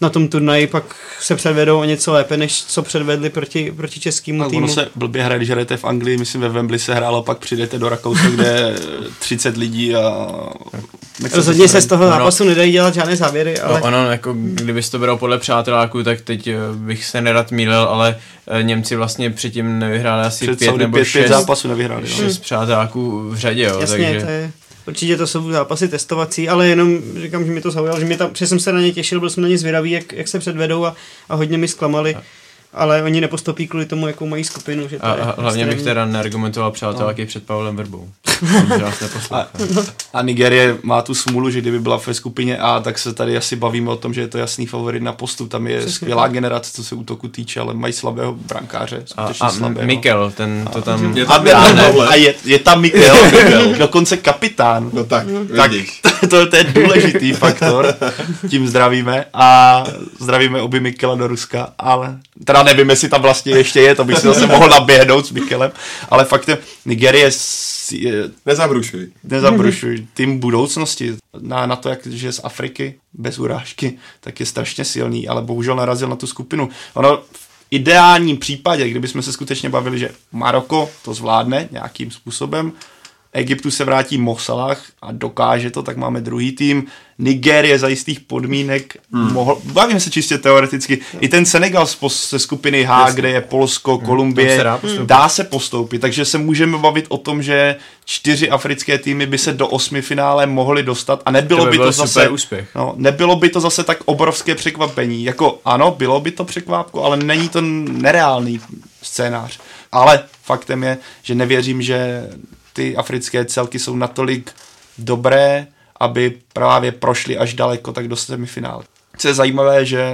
na tom turnaji pak se předvedou o něco lépe, než co předvedli proti, proti českému A týmu. ono se blbě hraje, když hrajete v Anglii, myslím ve Wembley se hrálo, pak přijdete do Rakouska, kde je 30 lidí a... Rozhodně se z toho Ono- zápasu nedají dělat žádné závěry, ale No, ono, jako kdybys to bral podle přáteláků, tak teď eh, bych se nerad mýlil, ale Němci vlastně předtím nevyhráli asi Před pět nebo pět, šest, pět zápasů nevyhráli. No. šest přáteláků v řadě, jo, jasně, takže... to je, určitě to jsou zápasy testovací, ale jenom říkám, že mi to zaujalo, že mě tam, že jsem se na ně těšil, byl jsem na ně zvědavý, jak, jak se předvedou a, a hodně mi zklamali. Ale oni nepostupí kvůli tomu, jakou mají skupinu. Že to A, je a hlavně bych extrémní. teda neargumentoval přáteláky před Pavlem Verbou. Nás neposlouchá. A Nigerie má tu smůlu, že kdyby byla ve skupině A, tak se tady asi bavíme o tom, že je to jasný favorit na postup. Tam je Přesně skvělá tak. generace, co se útoku týče, ale mají slabého brankáře. A, a slabého. Mikel, ten to tam... Je A, tam a, Pavle. a je, je tam Mikel, dokonce kapitán. No tak, Tak vidíš. to, to je důležitý faktor, tím zdravíme a zdravíme oby Mikela do Ruska, ale teda nevím, jestli tam vlastně ještě je, to bych si zase mohl naběhnout s Mikelem, ale faktem Nigerie je, Nezabrušuj. nezabrušuj, tým budoucnosti na, na to, jak že z Afriky bez urážky, tak je strašně silný, ale bohužel narazil na tu skupinu. Ono v ideálním případě, kdybychom se skutečně bavili, že Maroko to zvládne nějakým způsobem, Egyptu se vrátí Mosalah a dokáže to, tak máme druhý tým. Nigérie za jistých podmínek hmm. mohl, bavíme se čistě teoreticky, i ten Senegal ze skupiny H, Jasně. kde je Polsko, Kolumbie, tam se dá postoupit. dá se postoupit, takže se můžeme bavit o tom, že čtyři africké týmy by se do osmi finále mohly dostat a nebylo To by by to zase úspěch. No, nebylo by to zase tak obrovské překvapení. Jako ano, bylo by to překvápko, ale není to nereálný scénář. Ale faktem je, že nevěřím, že ty africké celky jsou natolik dobré, aby právě prošly až daleko, tak do semifinále. Co je zajímavé, že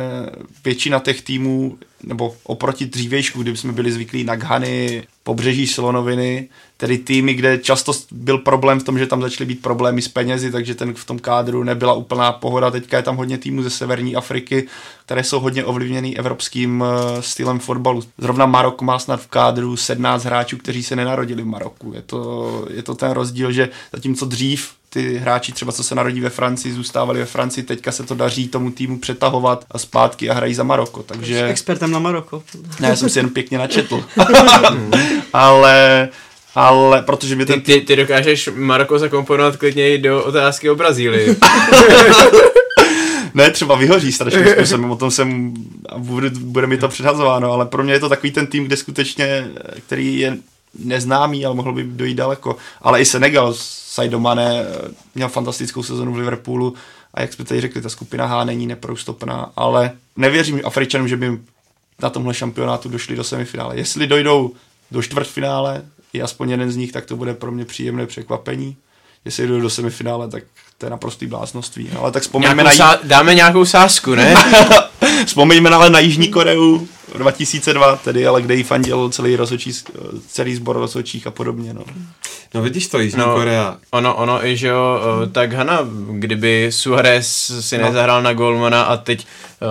většina těch týmů, nebo oproti dřívějšku, kdy jsme byli zvyklí na Ghany, pobřeží Slonoviny, tedy týmy, kde často byl problém v tom, že tam začaly být problémy s penězi, takže ten v tom kádru nebyla úplná pohoda. Teďka je tam hodně týmů ze severní Afriky, které jsou hodně ovlivněny evropským eh, stylem fotbalu. Zrovna Marok má snad v kádru 17 hráčů, kteří se nenarodili v Maroku. Je to, je to ten rozdíl, že zatímco dřív ty hráči třeba, co se narodí ve Francii, zůstávali ve Francii, teďka se to daří tomu týmu přetahovat a zpátky a hrají za Maroko. Takže... Expertem na Maroko. Ne, já jsem si jen pěkně načetl. ale, ale, protože mě Ty, ten... ty, ty dokážeš Maroko zakomponovat klidně i do otázky o Brazílii. Ne, třeba vyhoří strašným způsobem, o tom jsem, bude, bude mi to předhazováno, ale pro mě je to takový ten tým, kde skutečně, který je neznámý, ale mohl by dojít daleko. Ale i Senegal, Sadio Mane měl fantastickou sezonu v Liverpoolu a jak jsme tady řekli, ta skupina H není neproustopná, ale nevěřím Afričanům, že by na tomhle šampionátu došli do semifinále. Jestli dojdou do čtvrtfinále, i aspoň jeden z nich, tak to bude pro mě příjemné překvapení. Jestli dojdou do semifinále, tak to je naprostý bláznoství. Ale tak vzpomeňme Nějakou na, sá- dáme nějakou sásku, ne? Vzpomeňme ale na Jižní Koreu 2002, tedy ale kde jí fandil celý, rozhodčí, celý sbor rozhodčích a podobně. No. No vidíš to, Jižní No. Korea. Ono, ono i, že jo, eh, tak Hana, kdyby Suarez si No. nezahrál na Golmana a teď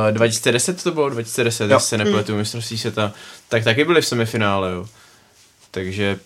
eh, 2010 to bylo, 2010, Jo. jestli se nepletu, mistrovství světa, tak taky byli v semifinále, jo. Takže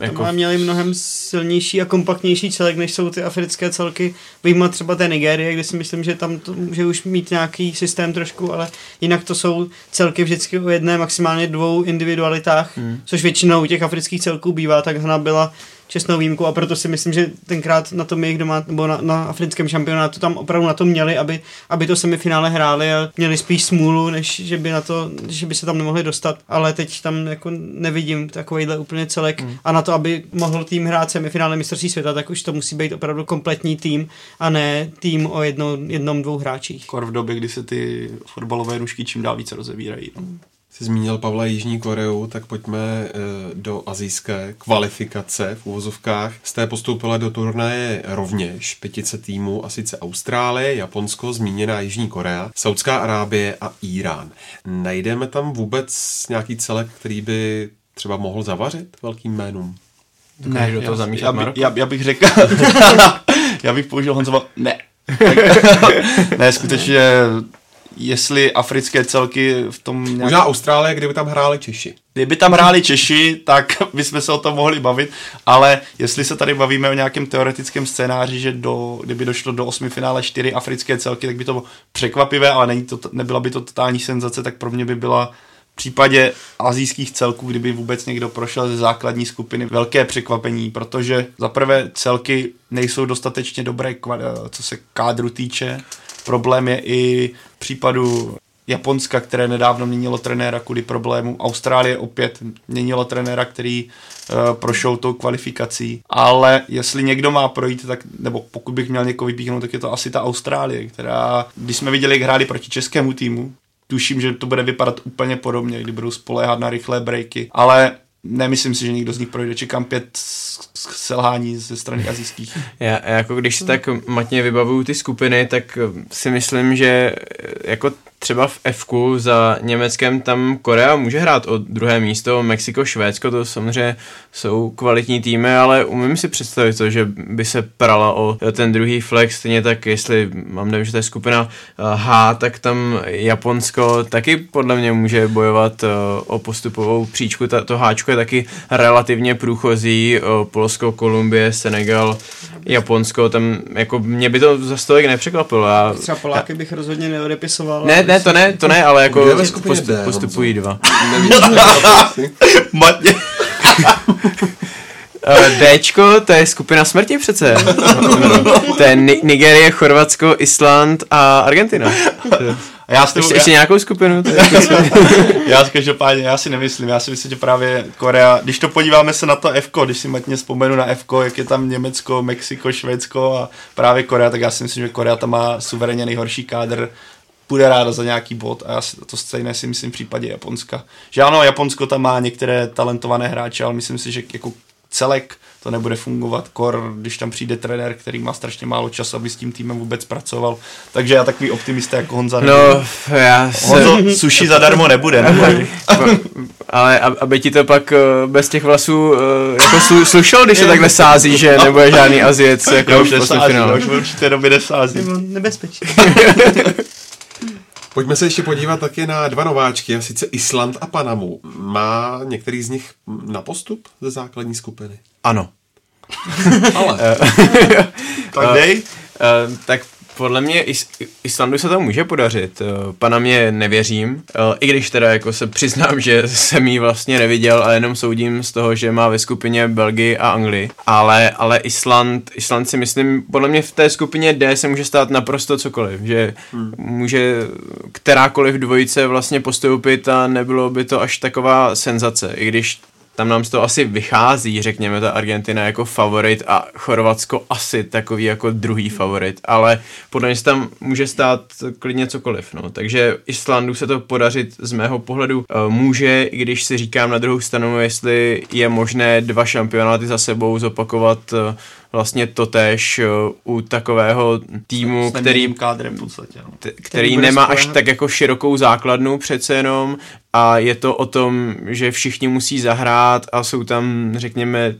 Jako... jako, měli mnohem silnější a kompaktnější celek, než jsou ty africké celky. Vyjma třeba té Nigérie, kde si myslím, že tam to může už mít nějaký systém trošku, ale jinak to jsou celky vždycky o jedné, maximálně dvou individualitách, hmm. což většinou u těch afrických celků bývá, tak Hna byla čestnou výjimkou a proto si myslím, že tenkrát na tom jejich doma, nebo na, na africkém šampionátu tam opravdu na to měli, aby, aby to semifinále hráli a měli spíš smůlu, než že by, na to, že by se tam nemohli dostat, ale teď tam jako nevidím takovýhle úplně celek hmm. a na to, aby mohl tým hrát semifinále mistrovství světa, tak už to musí být opravdu kompletní tým a ne tým o jedno, jednom, dvou hráčích. Kor v době, kdy se ty fotbalové nůžky čím dál více rozevírají. No. Jsi zmínil Pavla Jižní Koreu, tak pojďme eh, do azijské kvalifikace v úvozovkách. Z té postoupila do turnaje rovněž pětice týmů, a sice Austrálie, Japonsko, zmíněná Jižní Korea, Saudská Arábie a Irán. Najdeme tam vůbec nějaký celek, který by třeba mohl zavařit velkým jménům? Dokážeš do toho já, zamíchat já, by, já, já, bych řekl, já bych použil Honzova, ne. Tak, ne, skutečně, jestli africké celky v tom nějak... Možná Austrálie, kdyby tam hráli Češi. Kdyby tam hráli Češi, tak bychom se o tom mohli bavit, ale jestli se tady bavíme o nějakém teoretickém scénáři, že do, kdyby došlo do osmi finále čtyři africké celky, tak by to bylo překvapivé, ale není to, nebyla by to totální senzace, tak pro mě by byla v případě azijských celků, kdyby vůbec někdo prošel ze základní skupiny, velké překvapení, protože za prvé celky nejsou dostatečně dobré, co se kádru týče. Problém je i případu Japonska, které nedávno měnilo trenéra kvůli problému. Austrálie opět měnilo trenéra, který uh, prošel tou kvalifikací. Ale jestli někdo má projít, tak, nebo pokud bych měl někoho vypíchnout, tak je to asi ta Austrálie, která, když jsme viděli, jak hráli proti českému týmu, tuším, že to bude vypadat úplně podobně, kdy budou spoléhat na rychlé breaky. Ale nemyslím si, že někdo z nich projde. Čekám pět selhání ze strany azijských. Já, já jako když si tak matně vybavuju ty skupiny, tak si myslím, že jako třeba v f za Německem tam Korea může hrát o druhé místo, Mexiko, Švédsko, to samozřejmě jsou kvalitní týmy, ale umím si představit to, že by se prala o ten druhý flex, stejně tak jestli mám nevím, že to je skupina eh, H, tak tam Japonsko taky podle mě může bojovat eh, o postupovou příčku, to Háčko je taky relativně průchozí, eh, Polsko, Kolumbie, Senegal, Japonsko, tam jako mě by to za stolik nepřekvapilo. Já, Třeba Poláky bych rozhodně neodepisoval. Ne, ne, to ne, to ne, ale jako postup, D, postupují dva. Matně. Dčko, to je skupina smrti přece. to je Nigerie, Chorvatsko, Island a Argentina. A já ještě, ještě nějakou skupinu? já každopádně, já si nemyslím, já si myslím, že právě Korea, když to podíváme se na to F, když si matně vzpomenu na F, jak je tam Německo, Mexiko, Švédsko a právě Korea, tak já si myslím, že Korea tam má suverénně nejhorší kádr půjde ráda za nějaký bod a já si, to stejné si myslím v případě Japonska. Že ano, Japonsko tam má některé talentované hráče, ale myslím si, že jako celek to nebude fungovat. Kor, když tam přijde trenér, který má strašně málo času, aby s tím týmem vůbec pracoval. Takže já takový optimista jako Honza. No, já se... Honzo, suši zadarmo nebude. nebude. Ale aby ti to pak eh, bez těch vlasů eh, jako slušel, když se takhle sází, že nebude žádný Aziec jako já už nesází, já už v určité době nesází. Nebezpečí. Pojďme se ještě podívat taky na dva nováčky, a sice Island a Panamu. Má některý z nich na postup ze základní skupiny? Ano. Ale. tak dej. Uh, uh, tak podle mě Is- Islandu se to může podařit. Eh, pana mě nevěřím, eh, i když teda jako se přiznám, že jsem jí vlastně neviděl a jenom soudím z toho, že má ve skupině Belgii a Anglii. Ale, ale Island, Island si myslím, podle mě v té skupině D se může stát naprosto cokoliv, že hmm. může kterákoliv dvojice vlastně postoupit a nebylo by to až taková senzace, i když tam nám z toho asi vychází, řekněme, ta Argentina jako favorit a Chorvatsko asi takový jako druhý favorit, ale podle mě se tam může stát klidně cokoliv, no. Takže Islandu se to podařit z mého pohledu uh, může, i když si říkám na druhou stranu, jestli je možné dva šampionáty za sebou zopakovat uh, vlastně totéž uh, u takového týmu, který, kádrem v podstatě, no. t- který, který nemá až tak jako širokou základnu přece jenom a je to o tom, že všichni musí zahrát a jsou tam, řekněme,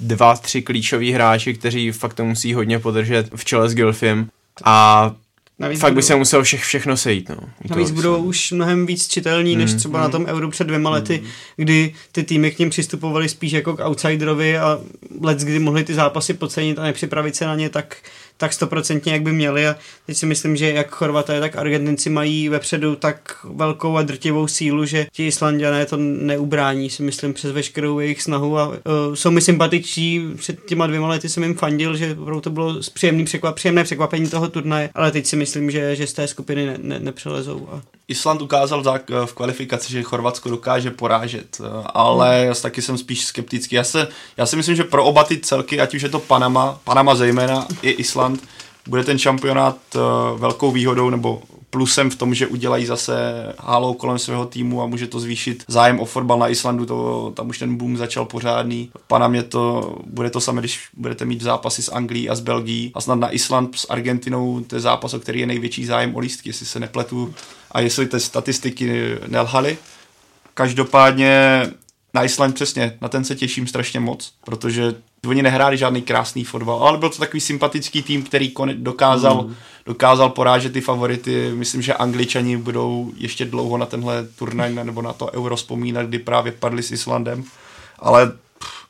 dva, tři klíčoví hráči, kteří fakt to musí hodně podržet v čele s Gilfim a Navíc Fakt budou, by se musel vše, všechno sejít. No, navíc budou se. už mnohem víc čitelní, než mm, třeba mm, na tom Euro před dvěma lety, mm. kdy ty týmy k ním přistupovaly spíš jako k outsiderovi a let, kdy mohli ty zápasy podcenit a nepřipravit se na ně, tak tak stoprocentně, jak by měli a teď si myslím, že jak Chorvaté, tak Argentinci mají vepředu tak velkou a drtivou sílu, že ti Islandiané to neubrání, si myslím, přes veškerou jejich snahu a uh, jsou mi sympatiční, před těma dvěma lety jsem jim fandil, že opravdu to bylo příjemný překvap, příjemné překvapení toho turnaje, ale teď si myslím, že, že z té skupiny ne, ne, nepřelezou. A... Island ukázal v kvalifikaci, že Chorvatsko dokáže porážet, eh, ale hmm. já taky jsem spíš skeptický. Já, se, já si myslím, že pro oba ty celky, ať už je to Panama, Panama zejména i Island. Bude ten šampionát uh, velkou výhodou nebo plusem v tom, že udělají zase halo kolem svého týmu a může to zvýšit zájem o fotbal na Islandu, to, tam už ten boom začal pořádný. Pana mě to, bude to samé, když budete mít zápasy s Anglií a s Belgií a snad na Island s Argentinou, to je zápas, o který je největší zájem o lístky, jestli se nepletu a jestli ty statistiky nelhaly. Každopádně na Island přesně, na ten se těším strašně moc, protože oni nehráli žádný krásný fotbal, ale byl to takový sympatický tým, který dokázal, mm. dokázal porážet ty favority. Myslím, že Angličani budou ještě dlouho na tenhle turnaj nebo na to Euro vzpomínat, kdy právě padli s Islandem. Ale pff,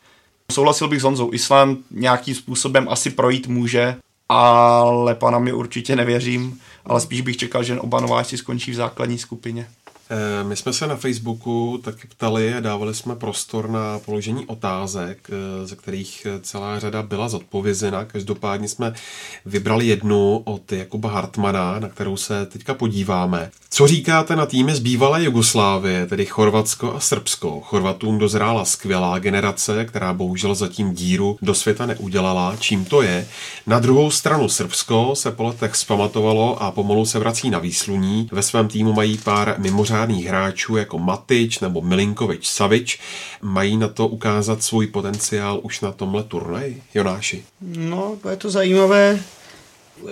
souhlasil bych s Honzou, Island nějakým způsobem asi projít může, ale pana mě určitě nevěřím, ale spíš bych čekal, že oba nováčci skončí v základní skupině. Eh, my jsme se na Facebooku taky ptali a dávali jsme prostor na položení otázek, eh, ze kterých celá řada byla zodpovězena. Každopádně jsme vybrali jednu od Jakuba Hartmana, na kterou se teďka podíváme. Co říkáte na týmy z bývalé Jugoslávie, tedy Chorvatsko a Srbsko? Chorvatům dozrála skvělá generace, která bohužel zatím díru do světa neudělala. Čím to je? Na druhou stranu Srbsko se po letech zpamatovalo a pomalu se vrací na výsluní. Ve svém týmu mají pár mimořádných mimořádných hráčů jako Matič nebo Milinkovič Savič mají na to ukázat svůj potenciál už na tomhle turnaji, Jonáši? No, je to zajímavé.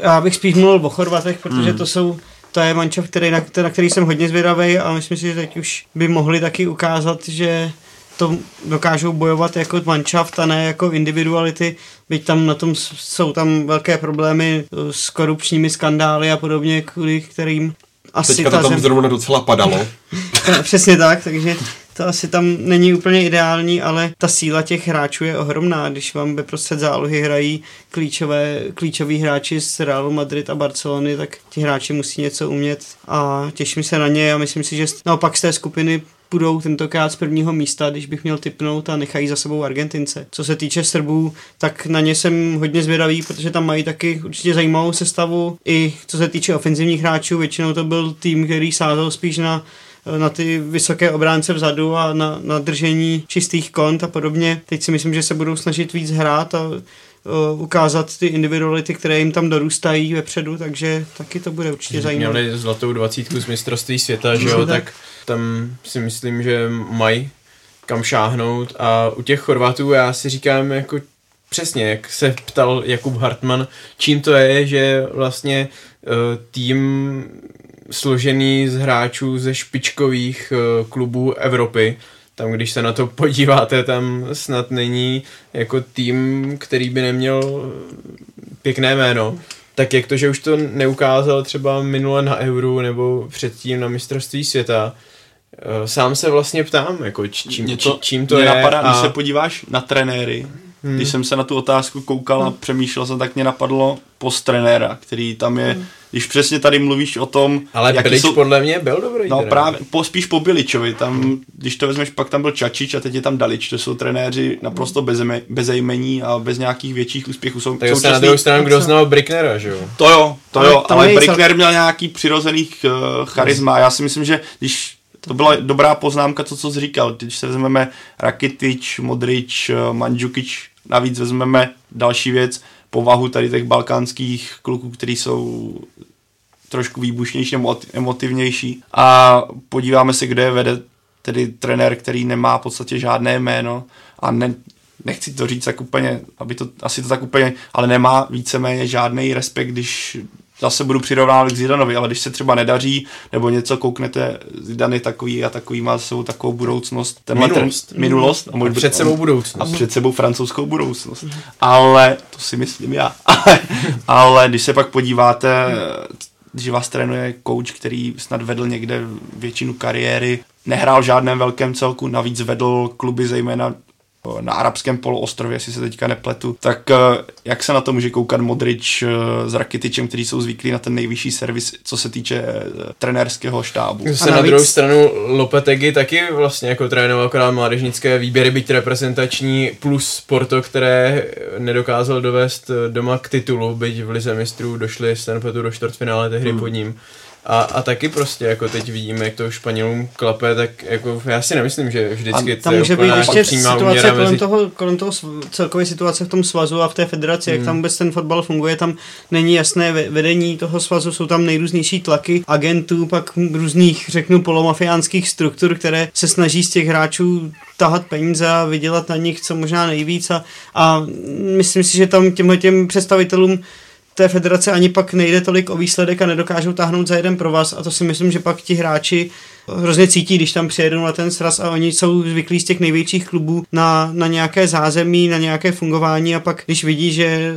Já bych spíš mluvil o Chorvatech, protože hmm. to jsou to je mančov, který, na, na který jsem hodně zvědavý a myslím si, že teď už by mohli taky ukázat, že to dokážou bojovat jako manšaft a ne jako individuality, byť tam na tom jsou tam velké problémy s korupčními skandály a podobně, kvůli kterým asi Teďka to tam zem... zrovna docela padalo. Přesně tak, takže to asi tam není úplně ideální, ale ta síla těch hráčů je ohromná. Když vám ve prostřed zálohy hrají klíčové, klíčoví hráči z Realu Madrid a Barcelony, tak ti hráči musí něco umět a těším se na ně a myslím si, že naopak z té skupiny budou tentokrát z prvního místa, když bych měl typnout a nechají za sebou Argentince. Co se týče Srbů, tak na ně jsem hodně zvědavý, protože tam mají taky určitě zajímavou sestavu. I co se týče ofenzivních hráčů, většinou to byl tým, který sázel spíš na na ty vysoké obránce vzadu a na, na držení čistých kont a podobně. Teď si myslím, že se budou snažit víc hrát a ukázat ty individuality, které jim tam dorůstají vepředu, takže taky to bude určitě zajímavé. Měli zlatou dvacítku z mistrovství světa, že jo, tak tam si myslím, že mají kam šáhnout a u těch Chorvatů já si říkám jako přesně, jak se ptal Jakub Hartmann, čím to je, že vlastně uh, tým složený z hráčů ze špičkových uh, klubů Evropy, tam když se na to podíváte, tam snad není jako tým, který by neměl pěkné jméno. Tak jak to, že už to neukázal třeba minule na Euro nebo předtím na mistrovství světa, Eh, sám se vlastně ptám, jako čím, to, čím to mě je. Napadá, a... Když se podíváš na trenéry, hmm. když jsem se na tu otázku koukal a hmm. přemýšlel jsem, tak mě napadlo post trenéra, který tam je, hmm. když přesně tady mluvíš o tom... Ale Bilič jsou... podle mě byl dobrý No trenér. právě, po, spíš po Biličovi, tam, hmm. když to vezmeš, pak tam byl Čačič a teď je tam Dalič, to jsou trenéři naprosto bez, bezejmení a bez nějakých větších úspěchů. Jsou, tak současný... na druhou stranu, kdo znal Bricknera, že jo? To jo, to ale jo, ale Brickner měl nějaký přirozených uh, charisma. Já si myslím, že když to byla dobrá poznámka, to, co jsi říkal. Když se vezmeme Rakitič, Modrič, Mandžukič, navíc vezmeme další věc, povahu tady těch balkánských kluků, kteří jsou trošku výbušnější nebo emotivnější a podíváme se, kde vede tedy trenér, který nemá v podstatě žádné jméno a ne, nechci to říct tak úplně, aby to, asi to tak úplně, ale nemá víceméně žádný respekt, když zase budu přirovnávat k Zidanovi, ale když se třeba nedaří, nebo něco kouknete, Zidan je takový a takový má svou takovou budoucnost. Minulost. Ten, minulost. A, a před sebou budoucnost. A před sebou francouzskou budoucnost. Ale, to si myslím já, ale, ale když se pak podíváte, když vás trénuje coach, který snad vedl někde většinu kariéry, nehrál v žádném velkém celku, navíc vedl kluby zejména na arabském poloostrově, jestli se teďka nepletu, tak eh, jak se na to může koukat Modrič eh, s Rakitičem, kteří jsou zvyklí na ten nejvyšší servis, co se týče eh, trenérského štábu. Se navíc... na druhou stranu Lopetegi taky vlastně jako trénoval akorát mládežnické výběry, byť reprezentační, plus Porto, které nedokázal dovést doma k titulu, byť v Lize mistrů došli z do čtvrtfinále té hry hmm. pod ním. A, a taky prostě, jako teď vidíme, jak to Španělům klape, tak jako já si nemyslím, že vždycky a tam to může být ještě situace kolem mezi... toho, kolem toho celkové situace v tom svazu a v té federaci, hmm. jak tam vůbec ten fotbal funguje, tam není jasné vedení toho svazu, jsou tam nejrůznější tlaky agentů, pak různých, řeknu, polomafiánských struktur, které se snaží z těch hráčů tahat peníze a vydělat na nich co možná nejvíc a, a myslím si, že tam těmhle těm představitelům té federace ani pak nejde tolik o výsledek a nedokážou táhnout za jeden pro vás a to si myslím, že pak ti hráči hrozně cítí, když tam přijedou na ten sraz a oni jsou zvyklí z těch největších klubů na, na nějaké zázemí, na nějaké fungování a pak když vidí, že eh,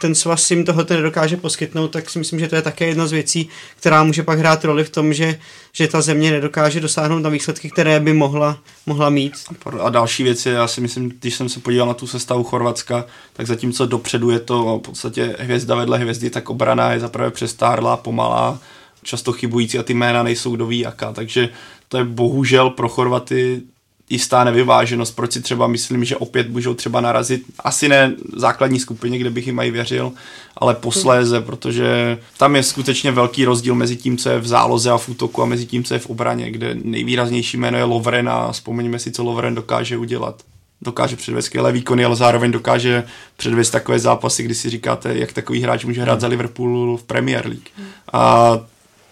ten svaz jim tohoto nedokáže poskytnout, tak si myslím, že to je také jedna z věcí, která může pak hrát roli v tom, že, že ta země nedokáže dosáhnout na výsledky, které by mohla, mohla mít. A další věc je, já si myslím, když jsem se podíval na tu sestavu Chorvatska, tak zatímco dopředu je to v podstatě hvězda vedle hvězdy, tak obrana je zaprvé přestárlá, pomalá, často chybující a ty jména nejsou do jaká, takže to je bohužel pro Chorvaty jistá nevyváženost, proč si třeba myslím, že opět můžou třeba narazit, asi ne základní skupině, kde bych jim mají věřil, ale posléze, protože tam je skutečně velký rozdíl mezi tím, co je v záloze a v útoku a mezi tím, co je v obraně, kde nejvýraznější jméno je Lovren a vzpomeňme si, co Lovren dokáže udělat. Dokáže předvést skvělé výkony, ale zároveň dokáže předvést takové zápasy, kdy si říkáte, jak takový hráč může hrát za Liverpool v Premier League. A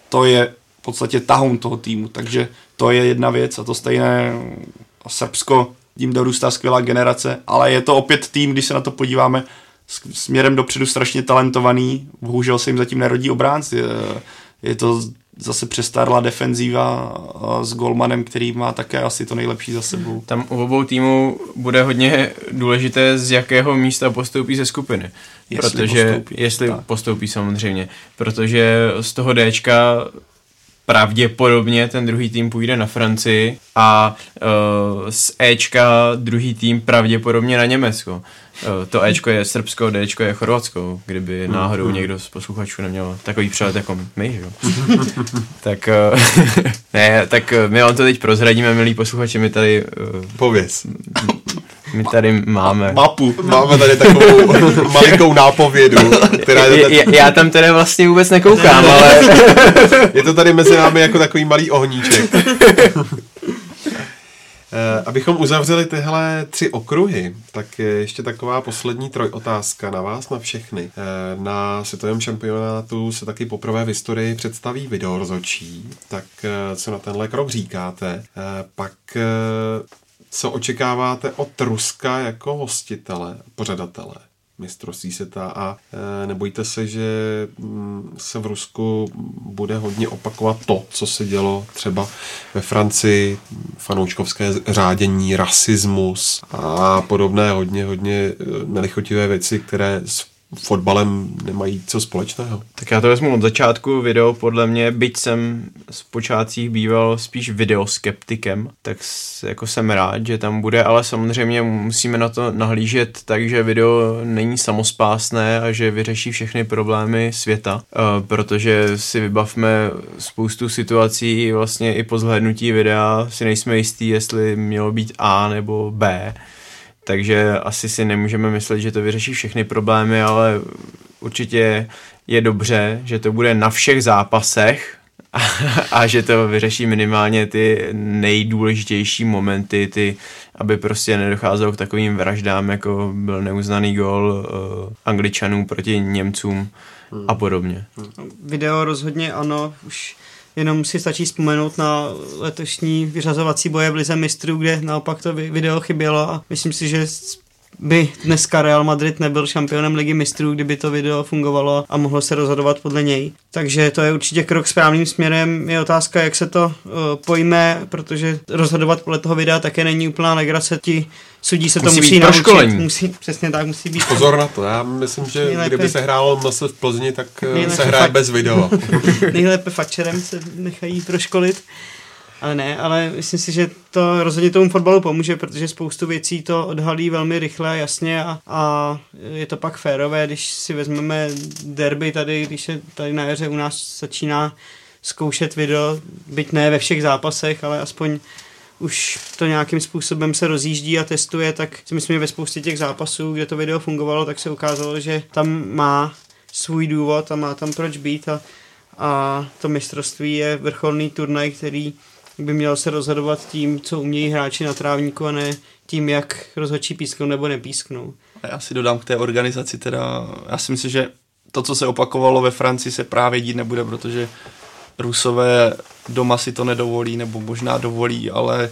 to je v podstatě tahoun toho týmu, takže to je jedna věc a to stejné Srbsko, tím dorůstá skvělá generace, ale je to opět tým, když se na to podíváme, směrem dopředu strašně talentovaný, bohužel se jim zatím nerodí obránci. Je, je to zase přestárla defenzíva s Golmanem, který má také asi to nejlepší za sebou. Tam u obou týmů bude hodně důležité, z jakého místa postoupí ze skupiny. Jestli protože, postoupí. Jestli tak. postoupí samozřejmě. Protože z toho Dčka pravděpodobně ten druhý tým půjde na Francii a uh, z Ečka druhý tým pravděpodobně na Německo. Uh, to Ečko je Srbsko, Dčko je Chorvatsko, kdyby náhodou hmm. někdo z posluchačů neměl takový přehled jako my, že jo. tak uh, ne, tak my vám to teď prozradíme, milí posluchači, my tady... Pověz. My tady máme... Mapu. Máme tady takovou malinkou nápovědu, která je tady... Já, já tam teda vlastně vůbec nekoukám, ale... je to tady mezi námi jako takový malý ohníček. Eh, abychom uzavřeli tyhle tři okruhy, tak je ještě taková poslední trojotázka na vás, na všechny. Eh, na světovém šampionátu se taky poprvé v historii představí videorozhodčí, tak eh, co na tenhle krok říkáte? Pak co očekáváte od Ruska jako hostitele, pořadatele mistrovství světa a e, nebojte se, že mm, se v Rusku bude hodně opakovat to, co se dělo třeba ve Francii, fanouškovské řádění, rasismus a podobné hodně, hodně e, nelichotivé věci, které fotbalem nemají co společného. Tak já to vezmu od začátku. Video podle mě, byť jsem z počátcích býval spíš videoskeptikem, tak jako jsem rád, že tam bude, ale samozřejmě musíme na to nahlížet tak, že video není samospásné a že vyřeší všechny problémy světa, uh, protože si vybavme spoustu situací vlastně i po zhlédnutí videa si nejsme jistí, jestli mělo být A nebo B takže asi si nemůžeme myslet, že to vyřeší všechny problémy, ale určitě je dobře, že to bude na všech zápasech a, a že to vyřeší minimálně ty nejdůležitější momenty, ty, aby prostě nedocházelo k takovým vraždám, jako byl neuznaný gol uh, Angličanů proti Němcům hmm. a podobně. Video rozhodně ano, už Jenom si stačí vzpomenout na letošní vyřazovací boje v Lize mistrů, kde naopak to video chybělo a myslím si, že by dneska Real Madrid nebyl šampionem ligy mistrů, kdyby to video fungovalo a mohlo se rozhodovat podle něj. Takže to je určitě krok správným směrem. Je otázka, jak se to uh, pojme, protože rozhodovat podle toho videa také není úplná legrace. Ti sudí se musí to musí naučit. Musí, přesně tak, musí být. Pozor na to, já myslím, že nejlépe, kdyby se hrálo MS v Plzni, tak eh, se hraje fakt, bez videa. nejlépe fačerem se nechají proškolit. Ale ne, ale myslím si, že to rozhodně tomu fotbalu pomůže, protože spoustu věcí to odhalí velmi rychle a jasně a, a je to pak férové, když si vezmeme derby tady, když se tady na jaře u nás začíná zkoušet video, byť ne ve všech zápasech, ale aspoň už to nějakým způsobem se rozjíždí a testuje, tak si myslím, že ve spoustě těch zápasů, kde to video fungovalo, tak se ukázalo, že tam má svůj důvod a má tam proč být a, a to mistrovství je vrcholný turnaj, který by měl se rozhodovat tím, co umějí hráči na trávníku a ne tím, jak rozhodčí písknou nebo nepísknou. Já si dodám k té organizaci teda, já si myslím, že to, co se opakovalo ve Francii, se právě dít nebude, protože Rusové doma si to nedovolí, nebo možná dovolí, ale e,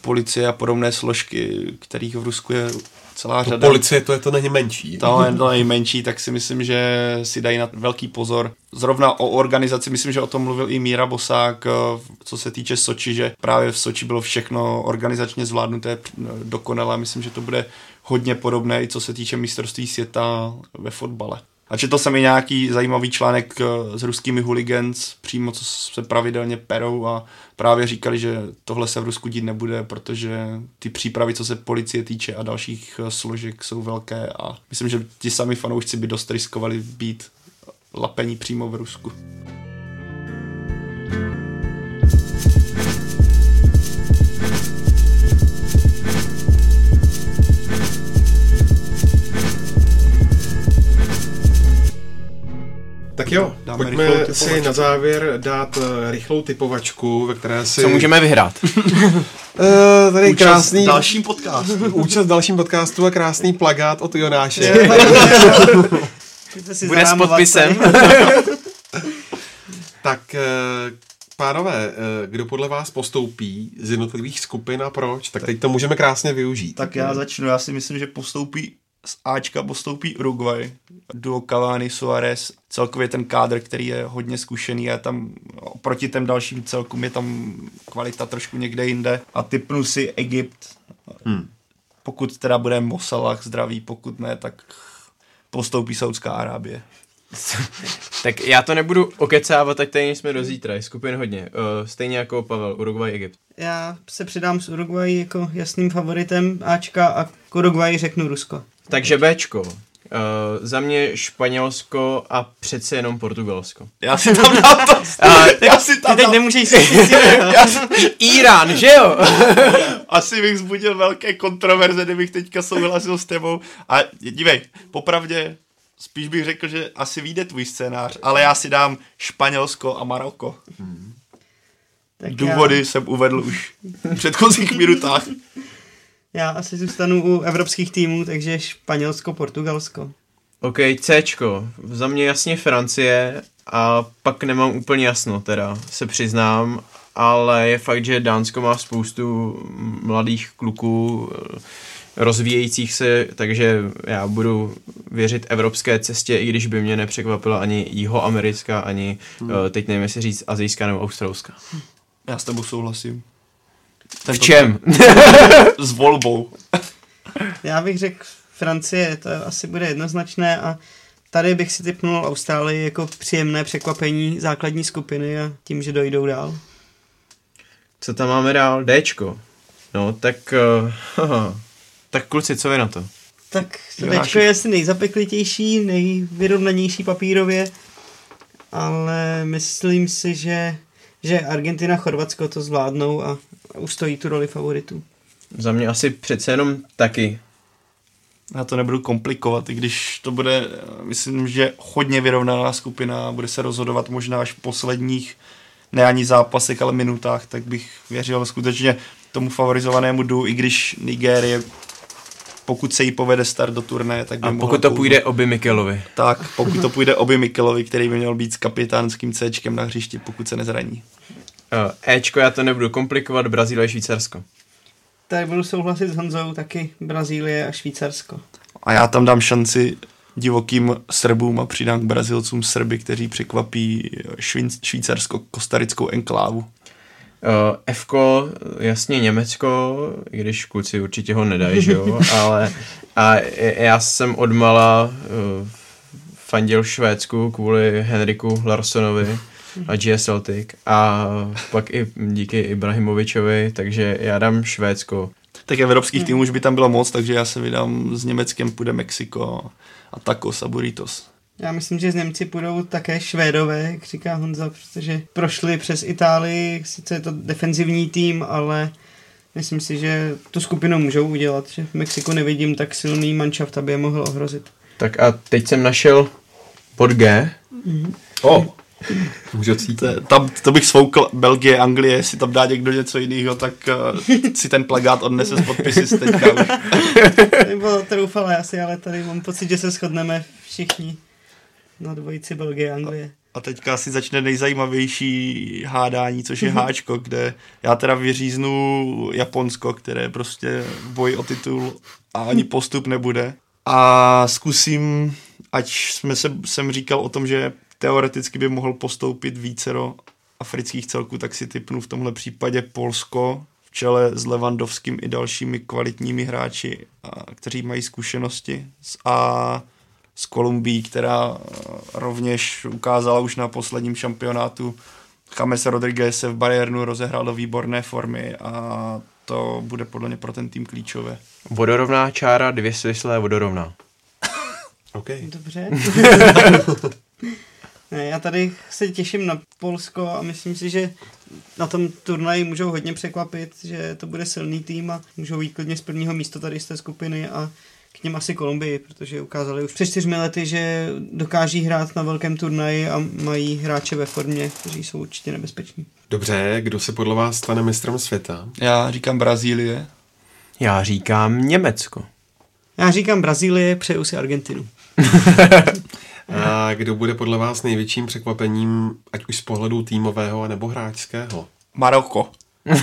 policie a podobné složky, kterých v Rusku je celá řada. Policie to je to nejmenší. To je to nejmenší, tak si myslím, že si dají na velký pozor. Zrovna o organizaci, myslím, že o tom mluvil i Míra Bosák, eh, co se týče Soči, že právě v Soči bylo všechno organizačně zvládnuté eh, dokonale. Myslím, že to bude hodně podobné i co se týče mistrovství světa ve fotbale. A četl jsem i nějaký zajímavý článek eh, s ruskými hooligans, přímo co se pravidelně perou a právě říkali, že tohle se v Rusku dít nebude, protože ty přípravy, co se policie týče a dalších eh, složek, jsou velké a myslím, že ti sami fanoušci by dost riskovali být lapení přímo v Rusku. Tak jo, Dáme pojďme si na závěr dát uh, rychlou typovačku, ve které si... Co můžeme vyhrát? uh, tady Účast krásný... dalším podcastu. Účast dalším podcastu a krásný plagát od Jonáše. Bude s podpisem. Tak eh, pánové, eh, kdo podle vás postoupí z jednotlivých skupin a proč? Tak teď to můžeme krásně využít. Tak já začnu, já si myslím, že postoupí z Ačka postoupí Uruguay, duo Cavani, Suarez, celkově ten kádr, který je hodně zkušený a tam oproti těm dalším celkům je tam kvalita trošku někde jinde a typnu si Egypt, hmm. pokud teda bude Mosalah zdravý, pokud ne, tak postoupí Saudská Arábie. tak já to nebudu okecávat, ať tady jsme do zítra, je skupin hodně. Uh, stejně jako Pavel, Uruguay, Egypt. Já se přidám s Uruguay jako jasným favoritem Ačka a k Uruguay řeknu Rusko. Takže Bčko. Uh, za mě Španělsko a přece jenom Portugalsko. Já si tam dám to. A, já si tam Ty teď dám, nemůžeš si Irán, že jo? asi bych zbudil velké kontroverze, kdybych teďka souhlasil s tebou. A dívej, popravdě spíš bych řekl, že asi vyjde tvůj scénář, ale já si dám Španělsko a Maroko. tak Důvody jsem uvedl už v předchozích minutách. Já, asi zůstanu u evropských týmů, takže Španělsko, Portugalsko. OK, Cčko. Za mě jasně Francie a pak nemám úplně jasno teda, se přiznám, ale je fakt, že Dánsko má spoustu mladých kluků, rozvíjejících se, takže já budu věřit evropské cestě, i když by mě nepřekvapila ani jihoamerická, ani hmm. teď nevím, jestli říct azijská nebo australská. Já s tebou souhlasím. V čem? S volbou. Já bych řekl Francie, to asi bude jednoznačné a tady bych si typnul Austrálii jako příjemné překvapení základní skupiny a tím, že dojdou dál. Co tam máme dál? Dčko. No, tak... Uh, tak kluci, co vy na to? Tak Dčko je asi nejzapeklitější, nejvyrovnanější papírově, ale myslím si, že, že Argentina, Chorvatsko to zvládnou a ustojí tu roli favoritů. Za mě asi přece jenom taky. Já to nebudu komplikovat, i když to bude, myslím, že hodně vyrovnaná skupina, bude se rozhodovat možná až v posledních, ne ani zápasech, ale minutách, tak bych věřil skutečně tomu favorizovanému du, i když Nigérie pokud se jí povede start do turné, tak by A pokud to půjde oby Mikelovi. Tak, pokud to půjde oby Mikelovi, který by měl být s kapitánským Cčkem na hřišti, pokud se nezraní. Ečko, já to nebudu komplikovat, Brazílie, Švýcarsko. Tak budu souhlasit s Honzou, taky Brazílie a Švýcarsko. A já tam dám šanci divokým Srbům a přidám k Brazilcům Srby, kteří překvapí švýcarsko-kostarickou enklávu. Uh, F, jasně Německo, i když kluci určitě ho nedají, že jo, ale a já jsem odmala uh, fandil Švédsku kvůli Henriku Larsonovi a GS Celtic a pak i díky Ibrahimovičovi, takže já dám Švédsko. Tak evropských týmů už by tam bylo moc, takže já se vydám s Německem, půjde Mexiko a tacos a burritos. Já myslím, že z Němci půjdou také Švédové, jak říká Honza, protože prošli přes Itálii, sice je to defenzivní tým, ale myslím si, že tu skupinu můžou udělat, že v Mexiku nevidím tak silný manšaft, aby je mohl ohrozit. Tak a teď jsem našel pod G. Mm-hmm. O. Můžu to, tam, to bych svoukl Belgie, Anglie, jestli tam dá někdo něco jiného, tak uh, si ten plagát odnese z podpisy z teďka už. to bylo troufalé asi, ale tady mám pocit, že se shodneme všichni na dvojici Belgie, Anglie. A teďka asi začne nejzajímavější hádání, což je háčko, kde já teda vyříznu Japonsko, které prostě bojí o titul a ani postup nebude. A zkusím, ať jsme se, jsem říkal o tom, že teoreticky by mohl postoupit vícero afrických celků, tak si typnu v tomhle případě Polsko v čele s Levandovským i dalšími kvalitními hráči, kteří mají zkušenosti. A s Kolumbií, která rovněž ukázala už na posledním šampionátu. James Rodriguez se v Bayernu rozehrál do výborné formy a to bude podle mě pro ten tým klíčové. Vodorovná čára, dvě svislé vodorovná. OK. Dobře. ne, já tady se těším na Polsko a myslím si, že na tom turnaji můžou hodně překvapit, že to bude silný tým a můžou jít klidně z prvního místa tady z té skupiny a k něm asi Kolumbii, protože ukázali už před čtyřmi lety, že dokáží hrát na velkém turnaji a mají hráče ve formě, kteří jsou určitě nebezpeční. Dobře, kdo se podle vás stane mistrem světa? Já říkám Brazílie. Já říkám Německo. Já říkám Brazílie, přeju si Argentinu. A kdo bude podle vás největším překvapením, ať už z pohledu týmového nebo hráčského? Maroko.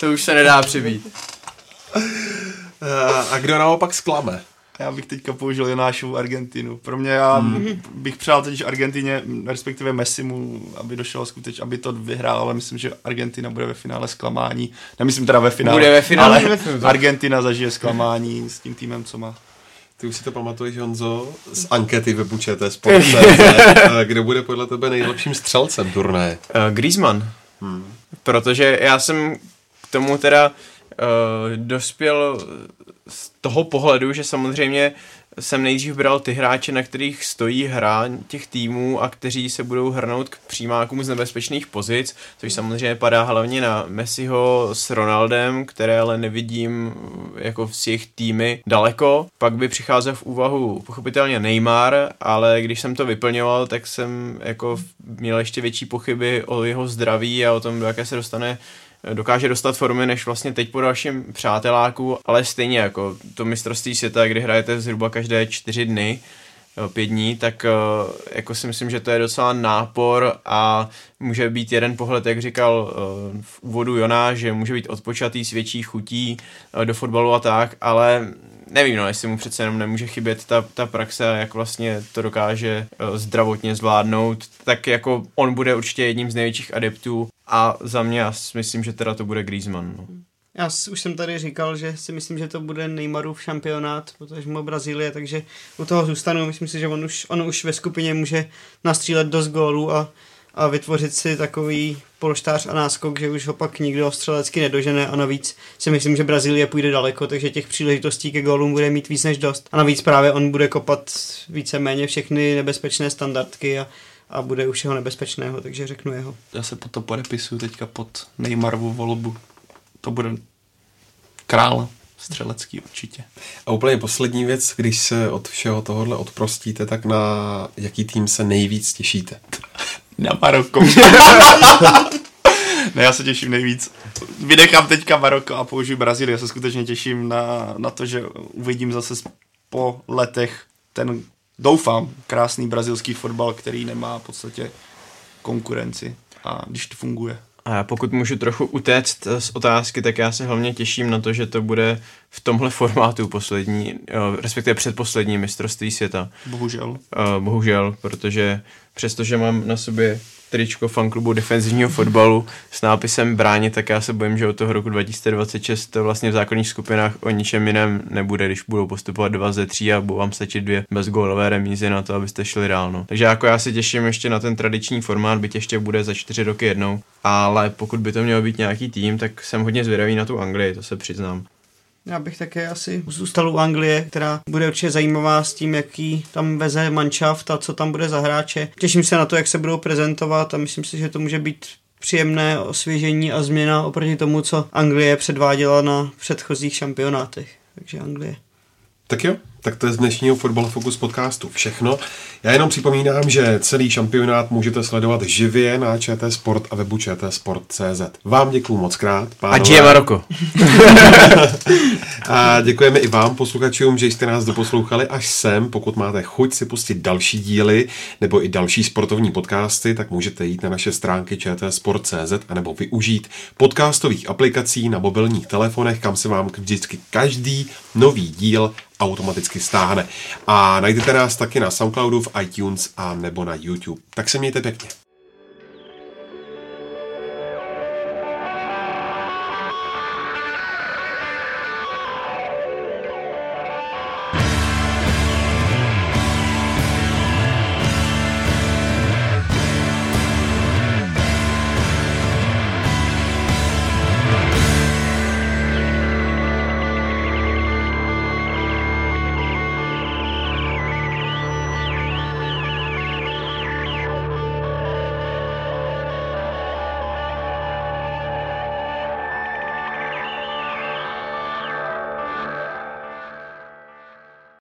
To už se nedá přibít. A kdo naopak zklame? Já bych teďka použil Jonášovu Argentinu. Pro mě já hmm. bych přál teď Argentině, respektive Messimu, aby došel skutečně, aby to vyhrál, ale myslím, že Argentina bude ve finále zklamání. Nemyslím teda ve finále, Bude ve finále. ale Argentina zažije zklamání s tím týmem, co má. Ty už si to pamatuješ, Honzo, z ankety webu ČT Sport. Kdo bude podle tebe nejlepším střelcem turnaje? Uh, Griezmann. Hmm. Protože já jsem k tomu teda uh, dospěl z toho pohledu, že samozřejmě jsem nejdřív bral ty hráče, na kterých stojí hra těch týmů a kteří se budou hrnout k přímákům z nebezpečných pozic, což samozřejmě padá hlavně na Messiho s Ronaldem, které ale nevidím jako v jejich týmy daleko. Pak by přicházel v úvahu pochopitelně Neymar, ale když jsem to vyplňoval, tak jsem jako měl ještě větší pochyby o jeho zdraví a o tom, do jaké se dostane dokáže dostat formy než vlastně teď po dalším přáteláku, ale stejně jako to mistrovství světa, kdy hrajete zhruba každé čtyři dny, pět dní, tak jako si myslím, že to je docela nápor a může být jeden pohled, jak říkal v úvodu Jonáš, že může být odpočatý s větší chutí do fotbalu a tak, ale nevím, no, jestli mu přece jenom nemůže chybět ta, ta praxe jak vlastně to dokáže zdravotně zvládnout, tak jako on bude určitě jedním z největších adeptů a za mě já si myslím, že teda to bude Griezmann. No. Já už jsem tady říkal, že si myslím, že to bude Neymarův šampionát, protože mu Brazílie, takže u toho zůstanu. Myslím si, že on už, on už ve skupině může nastřílet dost gólů a, a vytvořit si takový polštář a náskok, že už ho pak nikdo střelecky nedožene a navíc si myslím, že Brazílie půjde daleko, takže těch příležitostí ke gólům bude mít víc než dost. A navíc právě on bude kopat víceméně všechny nebezpečné standardky a, a bude už jeho nebezpečného, takže řeknu jeho. Já se po to podepisuju teďka pod Neymarovu volbu. To bude král střelecký určitě. A úplně poslední věc, když se od všeho tohohle odprostíte, tak na jaký tým se nejvíc těšíte? Na Maroko. ne, já se těším nejvíc. Vydechám teďka Maroko a použiju Brazílii. Já se skutečně těším na, na to, že uvidím zase po letech ten, doufám, krásný brazilský fotbal, který nemá v podstatě konkurenci. A když to funguje. A pokud můžu trochu utéct z otázky, tak já se hlavně těším na to, že to bude v tomhle formátu poslední, respektive předposlední mistrovství světa. Bohužel. Uh, bohužel, protože přestože mám na sobě tričko fanklubu defenzivního fotbalu s nápisem Bránit, tak já se bojím, že od toho roku 2026 to vlastně v základních skupinách o ničem jiném nebude, když budou postupovat dva ze tří a budou vám stačit dvě bezgólové remízy na to, abyste šli reálno. Takže jako já se těším ještě na ten tradiční formát, byť ještě bude za čtyři roky jednou, ale pokud by to mělo být nějaký tým, tak jsem hodně zvědavý na tu Anglii, to se přiznám. Já bych také asi zůstal u Anglie, která bude určitě zajímavá s tím, jaký tam veze manšaft a co tam bude za hráče. Těším se na to, jak se budou prezentovat a myslím si, že to může být příjemné osvěžení a změna oproti tomu, co Anglie předváděla na předchozích šampionátech. Takže Anglie. Tak jo, tak to je z dnešního Football Focus podcastu všechno. Já jenom připomínám, že celý šampionát můžete sledovat živě na ČT Sport a webu čtsport.cz. Vám děkuju moc krát. Ať je Maroko. a děkujeme i vám, posluchačům, že jste nás doposlouchali až sem. Pokud máte chuť si pustit další díly nebo i další sportovní podcasty, tak můžete jít na naše stránky čtsport.cz a nebo využít podcastových aplikací na mobilních telefonech, kam se vám vždycky každý nový díl automaticky stáhne. A najdete nás taky na Soundcloudu, v iTunes a nebo na YouTube. Tak se mějte pěkně.